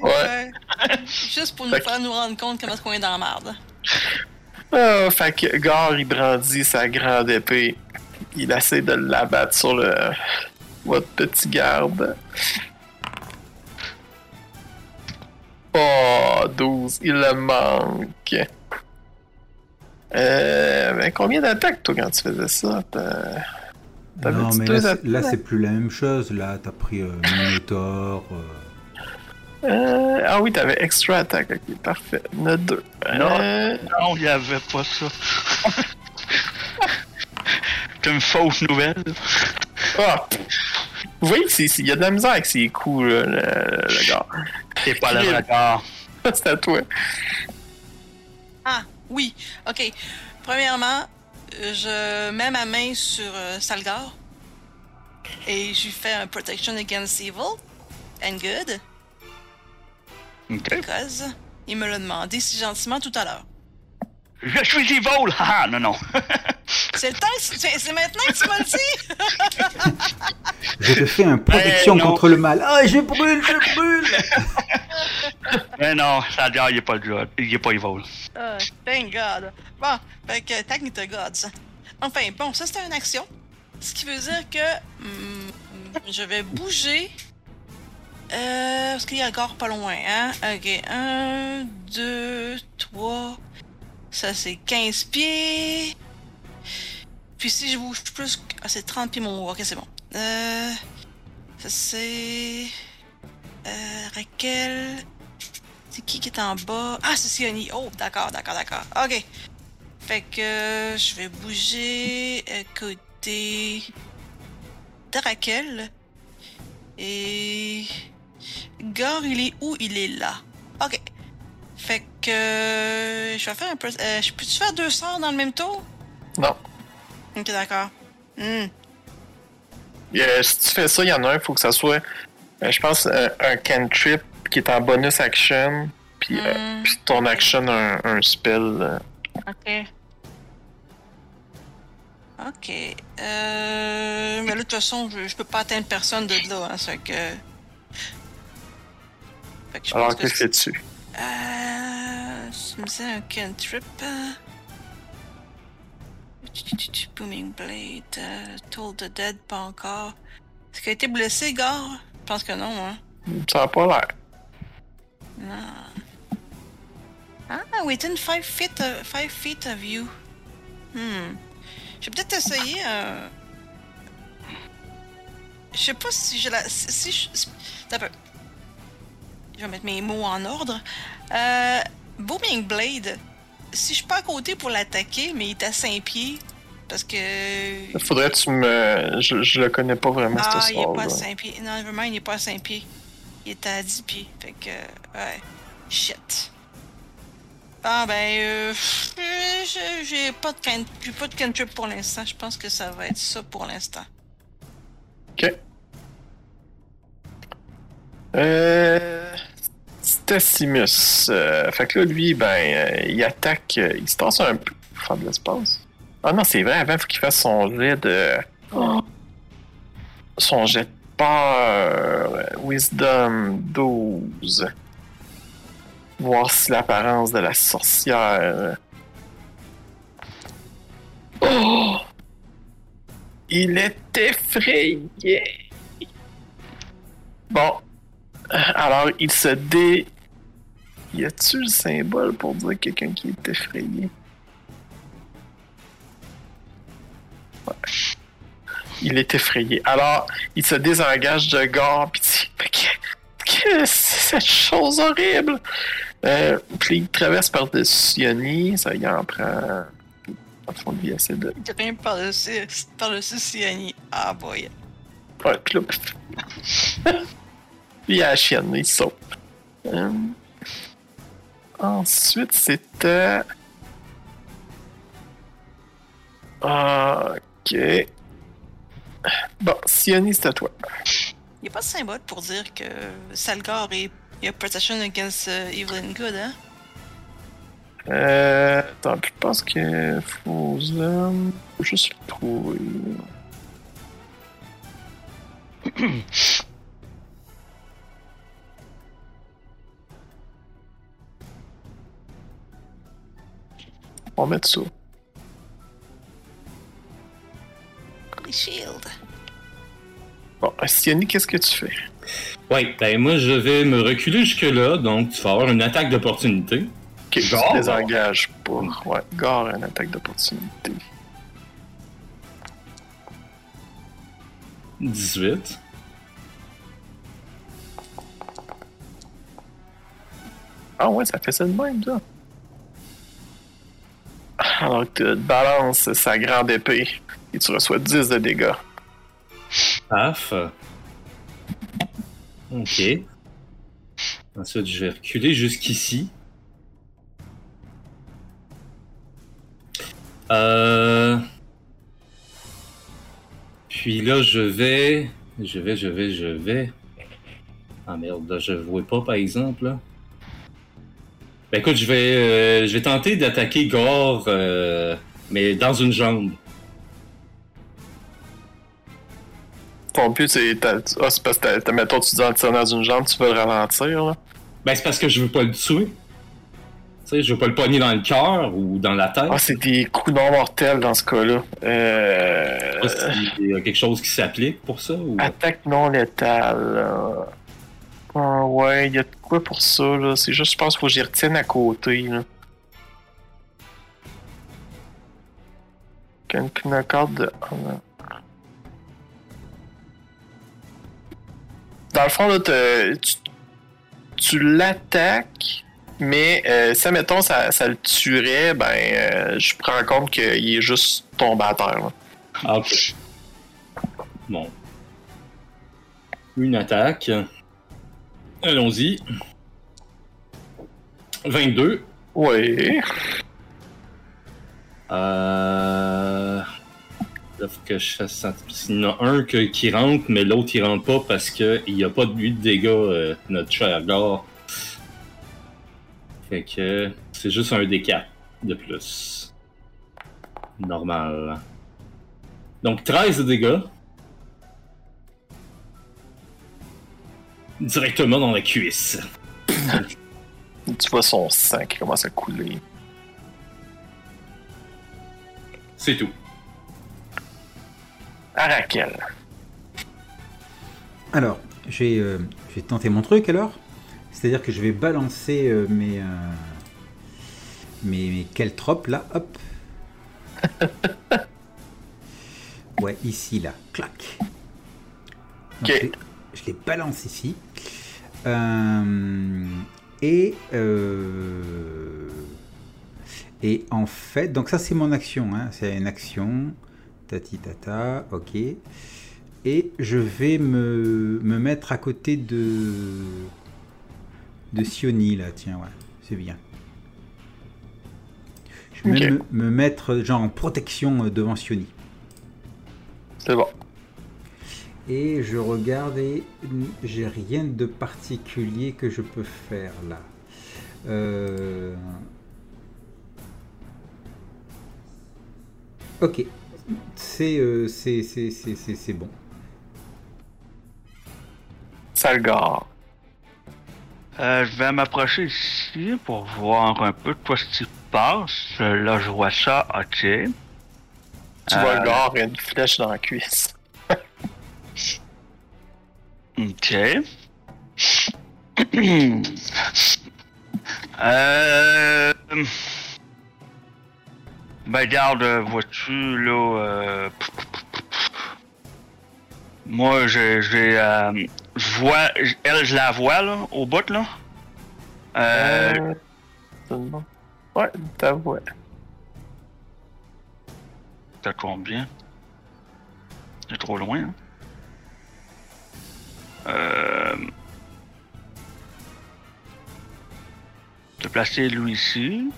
Ouais. Juste pour nous Fait faire nous rendre compte comment est-ce qu'on est dans la merde. Ah, fait que Gar, il brandit sa grande épée. Il essaie de l'abattre sur le. Votre petit garde. Oh, 12. Il le manque. Euh. Combien d'attaques, toi, quand tu faisais ça? T'avais Non, mais deux là, c'est- là, c'est plus la même chose. Là, t'as pris euh, Minotaur. euh, Euh, Ah oui, t'avais extra attaque. Ok, parfait. A deux. Non. Euh, Non, il n'y avait pas ça. C'est une fausse nouvelle. Ah! Vous voyez qu'il y a de la misère avec ses coups, là, le, le gars. C'est pas le regard. (laughs) C'est à toi. Ah, oui. OK. Premièrement, je mets ma main sur euh, Salgar. Et je lui fais un Protection Against Evil. And good. Ok. Because il me l'a demandé si gentiment tout à l'heure. Je suis evil! Haha, non, non. (laughs) C'est le temps, c'est maintenant que tu m'as le? (laughs) Je te fais un protection Eh, non. contre le mal. Ah, je brûle, je brûle. Mais (laughs) non, Stagiaire, il est pas. Il est pas evil. Ah, thank God. Bon, fait que thank the gods. Enfin, bon, ça c'était une action. Ce qui veut dire que hmm, je vais bouger. Euh, parce qu'il y a encore pas loin, hein? Ok, 1, 2, 3. Ça c'est 15 pieds. Puis si je bouge plus. Ah, c'est 30 pieds mon. Ok, c'est bon. Euh. Ça c'est. Euh, Raquel. C'est qui qui est en bas? Ah, c'est Sioni. Oh, d'accord, d'accord, d'accord. Ok. Fait que euh, je vais bouger à côté de Raquel. Et. Gore, il est où? Il est là. Ok. Fait que. euh, je vais faire un peu. euh, je peux-tu faire deux sorts dans le même tour? Non. Ok, d'accord. Euh, si tu fais ça, il y en a un, il faut que ça soit, je pense, un, cantrip qui est en bonus action, puis puis ton action, un, un spell. Ok. Ok. Euh... Mais là, de toute façon, je, je peux pas atteindre personne de là, hein, ça que... Fait que je Alors, pense que qu'est-ce que c'est- tu Euh... Tu me disais un cantrip... euh, Booming Blade... euh, Toll the Dead, pas encore. Est-ce qu'il a été blessé, Gar? Je pense que non, hein. Ça n'a pas l'air. Non. Ah, within 5 feet, of, five feet of you. Hmm. Je vais peut-être essayer un. Je sais pas si je la. Si, si je. peu. Je vais mettre mes mots en ordre. Euh. Booming Blade. Si je suis pas à côté pour l'attaquer, mais il est à 5 pieds. Parce que. Faudrait que tu me. Je, je le connais pas vraiment, Ah, ce il est pas à sort 5 pieds. Non, vraiment, il est pas à 5 pieds. Il est à 10 pieds. Fait que, ouais. Shit. Ah, ben, euh, j'ai- pas de can- j'ai pas de cantrip pour l'instant. Je pense que ça va être ça pour l'instant. Ok. Euh. Stassimus. Euh, fait que là, lui, ben, euh, il attaque. euh, il se tasse un peu faire de l'espace. Ah non, c'est vrai, avant, il faut qu'il fasse son jet de. Son jet de peur. Wisdom 12. Voir si l'apparence de la sorcière. Oh! Il est effrayé. Bon. Alors, il se dé. Y a-tu le symbole pour dire quelqu'un qui est effrayé? Ouais. Il est effrayé. Alors, il se désengage de Gore, puis il dit Mais que- que c'est cette chose horrible? Euh, puis il traverse par-dessus Yoni, ça y en prend. En fond, il essaie de. Il rien par-dessus Siani. Ah, boy. Ouais, puis là, (laughs) Puis il y a la chienne, il saute. Euh, Ensuite, c'était. Ok. Bon, Sioni, c'est à toi. Il n'y a pas de symbole pour dire que Salgar est. Il y a protection against uh, evil and good, hein? Euh. Attends, je pense que. Frozen. Faut juste le trouver. (clears throat) (clears throat) On va mettre ça. Les shields. Bon, Sioni, qu'est-ce que tu fais? Ouais, ben moi je vais me reculer jusque-là, donc tu vas avoir une attaque d'opportunité. Ok, tu Gare. te désengages pas. Ouais, gare une attaque d'opportunité. 18. Ah ouais, ça fait ça de même, ça. Alors que tu balances sa grande épée et tu reçois 10 de dégâts. Paf. Ok. Ensuite, je vais reculer jusqu'ici. Euh... Puis là, je vais... Je vais, je vais, je vais... Ah merde, là, je vois pas, par exemple. là. Ben écoute, je vais, euh, je vais tenter d'attaquer Gore, euh, mais dans une jambe. Ton but, c'est. Ah, c'est parce que, t'as- mettons, tu dis en tirant dans une jambe, tu veux le ralentir, là. Ben, c'est parce que je veux pas le tuer. Tu sais, je veux pas le pogner dans le cœur ou dans la tête. Ah, c'est des coups non mortels dans ce cas-là. Euh. Je sais pas s'il y a quelque chose qui s'applique pour ça ou... Attaque non létale. Ah ouais, il y a de quoi pour ça, là? C'est juste, je pense qu'il faut que j'y retienne à côté, là. Qu'un knockout de. Dans le fond, là, tu, tu l'attaques, mais euh, si, mettons, ça, ça le tuerait, ben, euh, je prends en compte qu'il est juste tombé à terre. là. Ah. Bon. Une attaque. Allons-y. 22. Oui. Euh... Là, faut que je fasse ça. Il y en a un que- qui rentre, mais l'autre il rentre pas parce qu'il n'y a pas de 8 de dégâts, euh, notre cher gars. Fait que c'est juste un D4 de plus. Normal. Donc 13 de dégâts. Directement dans la cuisse. (laughs) Tu vois son sang qui commence à couler. C'est tout. Arakel. Alors, je vais, euh, tenter mon truc alors. C'est-à-dire que je vais balancer euh, mes, euh, mes, mes caltropes là, hop. (laughs) Ouais, ici là, clac. Ok. Je les balance ici. Euh, et euh, et en fait, donc ça c'est mon action, hein, c'est une action. Tati tata, ok. Et je vais me, me mettre à côté de. de Sioni, là, tiens, ouais, c'est bien. Je vais me, me mettre, genre, en protection euh, devant Sioni. C'est bon. Et je regarde et j'ai rien de particulier que je peux faire là. Euh, Ok. C'est euh, c'est- c'est- c'est- c'est- c'est bon. Salgar. Euh, je vais m'approcher ici pour voir un peu de quoi ce qui se passe. Là, je vois ça, ok. Tu vois Euh, le gars, il y a une flèche dans la cuisse. Ok. (clears throat) euh... Ben, garde, vois-tu, là... euh, Moi, j'ai... j'ai, euh, Je vois... Elle, je la vois, là, au bout, là. Euh... Euh, bon. Ouais, ta voix. T'as combien? C'est trop loin, hein? placer lui ici.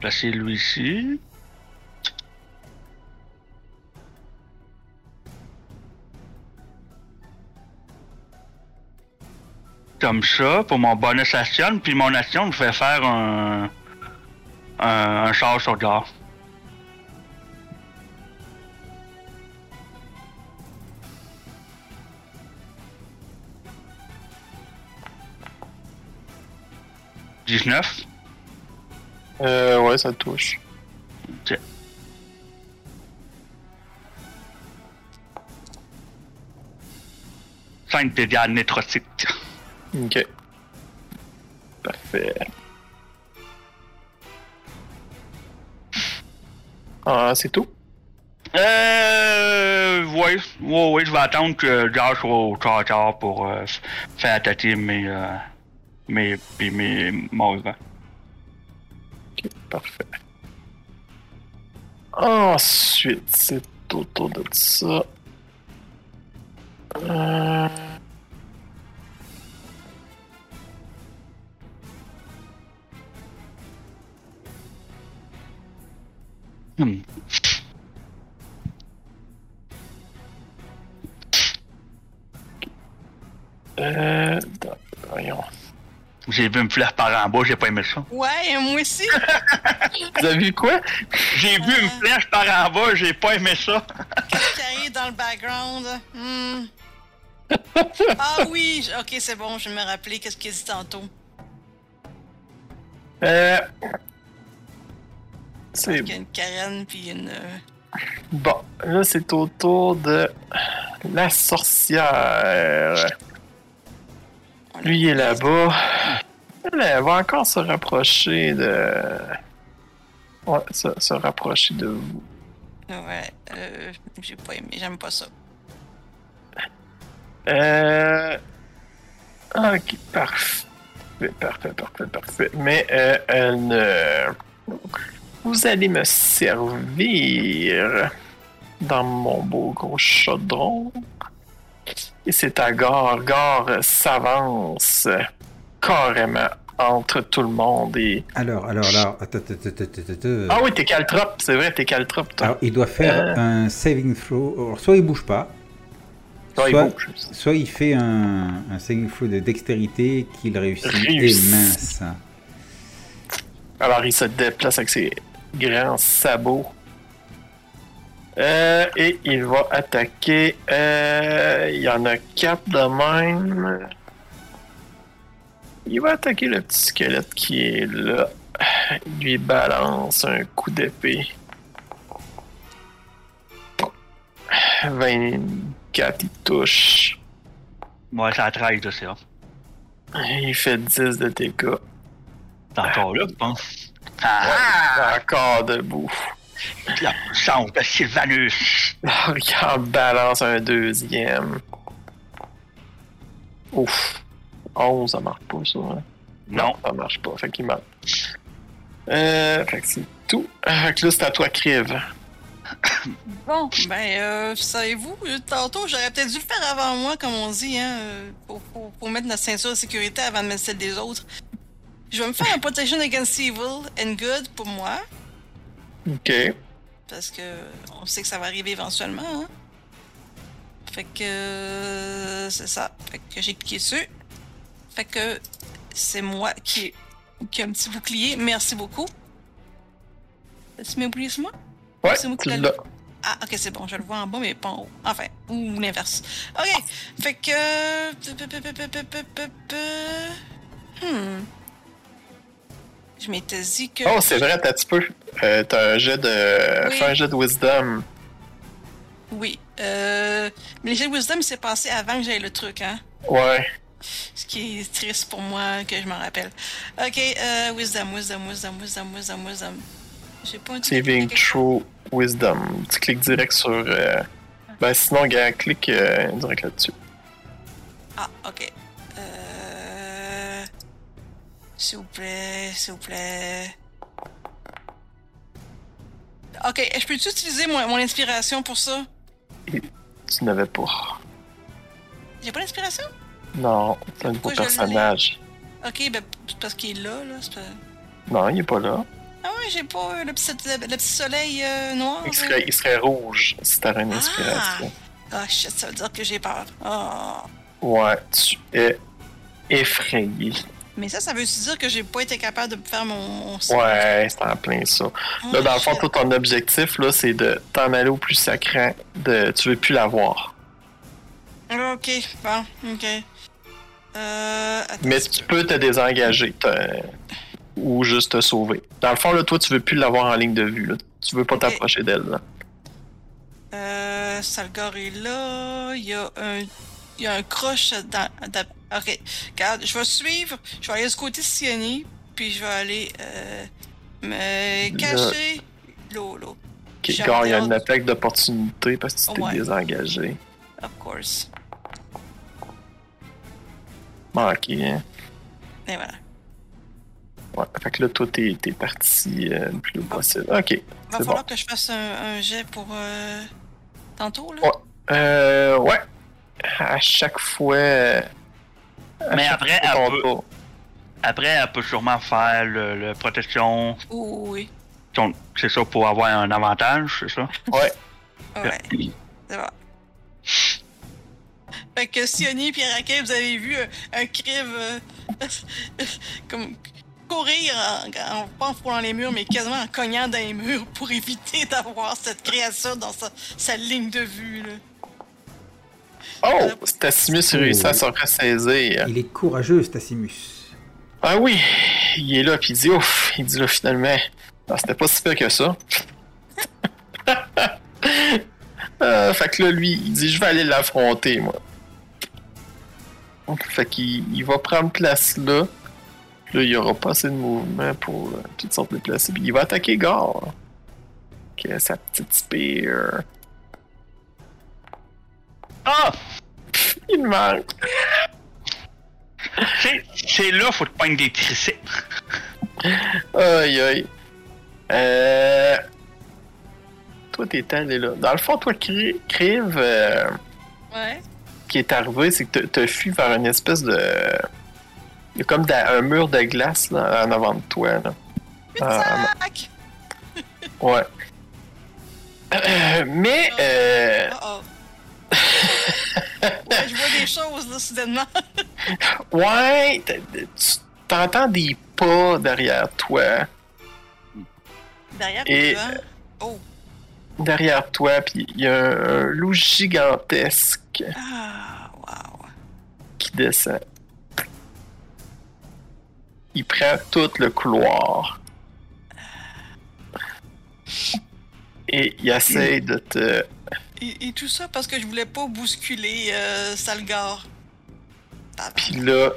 Placer lui ici. Comme ça, pour mon bonus action, puis mon action me fait faire un, un, charge sur garde. 19 Euh, ouais, ça touche. Ok. Cinq dégâts nécrotiques. Ok. Parfait. Ah, c'est tout? Euh. Ouais, ouais, ouais, je vais attendre que Josh soit au quart pour euh, faire attaquer mes. Euh mes. Puis mes morts. Ok, parfait. Ensuite, c'est autour de ça. Euh... Hmm. Euh... Voyons. J'ai vu une flèche par en bas, j'ai pas aimé ça. Ouais, moi aussi. (laughs) Vous avez vu quoi? J'ai vu une flèche par en bas, j'ai pas aimé ça. (laughs) Qu'est-ce qui arrive dans le background? Hmm. Ah oui, ok, c'est bon, je vais me rappeler qu'est-ce qu'il dit tantôt. Euh... C'est Il y a une Karen puis une. euh, bon. Là, c'est au tour de la sorcière. Lui, il est là-bas. Elle, elle va encore se rapprocher de... Ouais, se, se rapprocher de vous. Ouais, euh, j'ai pas aimé, j'aime pas ça. Euh... Ok, parfait. Parfait, parfait, parfait. Mais euh, euh, vous allez me servir dans mon beau gros chaudron. Et c'est à Gare. Gare s'avance carrément entre tout le monde et... Alors, alors, alors, attends, attends, attends, attends, attends. Ah oui, t'es caltrop, c'est vrai, t'es caltrop, toi. Alors, il doit faire Euh. un saving throw. Alors, soit il bouge pas, Ah, il soit, bouge. soit il fait un, un saving throw de dextérité qu'il réussit. Réussit. Et mince. Alors, il se déplace avec ses grands sabots. Euh, et il va attaquer. euh, il y en a quatre de même. Il va attaquer le petit squelette qui est là. Il lui balance un coup d'épée. 24, il touche. Ouais, ça là, c'est ça. Il fait 10 de dégâts. T'es encore là, tu penses? Ah! Encore debout. La chance de Sylvanus! (laughs) Regarde, balance un deuxième. Ouf. 11, ça marche pas, ça. hein? Non. Ça marche pas, fait qu'il manque. Euh, fait que c'est tout. Fait que là, c'est à toi, Crive. (coughs) Bon, ben, euh, savez-vous, euh, tantôt, j'aurais peut-être dû le faire avant moi, comme on dit, hein, euh, pour, pour, pour mettre notre ceinture de sécurité avant de mettre celle des autres. Je vais me faire un Protection Against Evil and Good pour moi, Ok. Parce que on sait que ça va arriver éventuellement, hein. Fait que euh, c'est ça. Fait que j'ai cliqué dessus. Fait que c'est moi qui, qui ai un petit bouclier. Merci beaucoup. Tu m'as oublié sur moi? Ouais, C'est moi qui l'ai-. Ah, ok, c'est bon, je le vois en bas, mais pas en haut. Enfin, ou l'inverse. Ok, fait que. Hmm. Je m'étais dit que. Oh, c'est vrai, t'as un petit peu. Euh, t'as un jet de. Oui. Fais un jet de wisdom. Oui. Euh... Mais le jet de wisdom s'est passé avant que j'aille le truc, hein. Ouais. Ce qui est triste pour moi que je m'en rappelle. Ok, euh, wisdom, wisdom, wisdom, wisdom, wisdom, wisdom. J'ai pas un truc- Saving True Wisdom. Tu cliques direct sur. euh, Ben sinon, gars, clique euh, direct là-dessus. Ah, ok. S'il vous plaît, s'il vous plaît. Ok, je peux-tu utiliser mon, mon inspiration pour ça? Tu n'avais pas. J'ai pas d'inspiration? Non, c'est un nouveau personnage. Ok, ben, c'est parce qu'il est là, là. pas- Non, il est pas là. Ah ouais, j'ai pas euh, le petit, le, le petit soleil euh, noir. Il serait, il serait rouge si t'avais une Ah! inspiration. Ah, shit, ça veut dire que j'ai peur. Ah. Ouais, tu es effrayé. Mais ça, ça veut aussi dire que j'ai pas été capable de faire mon... mon Ouais, c'est en plein ça. Là, dans le fond, toi, ton objectif, là, c'est de t'en aller au plus sacré. De... Tu veux plus l'avoir. Ok, bon, ok. Euh... Attends, Mais tu peux te désengager. Ou juste te sauver. Dans le fond, là, toi, tu veux plus l'avoir en ligne de vue. Là. Tu veux pas t'approcher d'elle. là. Euh, Salgar est là. Il y a un, il y a un croche Ok, regarde, je vais suivre. Je vais aller du côté de Sioni, puis je vais aller euh, me cacher. Là, là. Ok, Je Gars, il y a une attaque d'opportunité parce que tu t'es Ouais. désengagé. Of course. Manqué, hein. Et voilà. Ouais, fait que là, toi, t'es, parti euh, le plus haut possible. Ok, Il va falloir bon. que je fasse un, un jet pour euh, tantôt, là. Ouais. Euh, ouais. À chaque fois. Mais après, elle peut- tour. Après, elle peut sûrement faire le, le protection. Oui. C'est ça pour avoir un avantage, c'est ça? Ouais. Ouais. C'est bon. Fait que Sioni et Raquel, vous avez vu euh, un crive euh, (laughs) comme courir en, en, pas en frôlant les murs, mais quasiment en cognant dans les murs pour éviter d'avoir cette créature dans sa, sa ligne de vue. Là. Oh! Stassimus a réussi à Oh. se ressaisir. Il est courageux, Stassimus. Ah oui! Il est là, puis il dit ouf! Il dit là, finalement. Ah, c'était pas si pire que ça. (laughs) Euh, fait que là, lui, il dit je vais aller l'affronter, moi. Fait qu'il il va prendre place là. Là, il y aura pas assez de mouvement pour euh, toutes sortes de placer. Puis il va attaquer Gar. Qui a sa petite spear. Ah! (laughs) Il manque. C'est- C'est là, faut te pogner des triceps. Aïe, aïe. Euh... Toi, t'es allé là. Dans le fond, toi, Cri- Crive, euh, Ouais. ce qui est arrivé, c'est que t'as- t'as fui vers une espèce de... Il y a comme un mur de glace là, en avant de toi. Là. Ah! Ouais. Euh, (coughs) mais, euh, Oh oh. Ouais, je vois des choses, là, soudainement. (laughs) ouais, t'entends des pas derrière toi. Derrière Et- toi? Oh. Derrière toi, puis il y a un, un loup gigantesque Ah, wow. qui descend. Il prend tout le couloir. Et il essaie de te. Et, et tout ça parce que je voulais pas bousculer euh, Salgar. Puis là,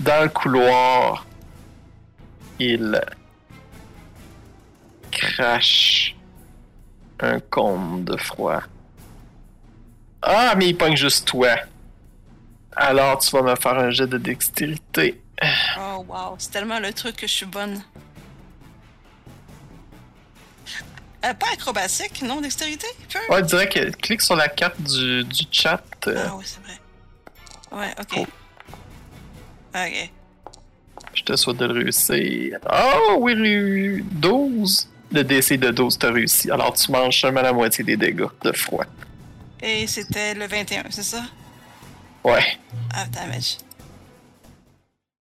dans le couloir, il crache un cône de froid. Ah, mais il pogne juste toi. Alors, tu vas me faire un jet de dextérité. Oh, wow. C'est tellement le truc que je suis bonne. Euh, pas acrobatique, non, dextérité? Ouais, je dirais que clique sur la carte du, du chat. euh, Ah oui, c'est vrai. Ouais, ok. Cool. Ok. Je te souhaite de le réussir. Oh, oui, réu- 12. Le DC de 12, t'as réussi. Alors, tu manges seulement la moitié des dégâts de froid. Et c'était le 21, c'est ça? Ouais. Ah, damage.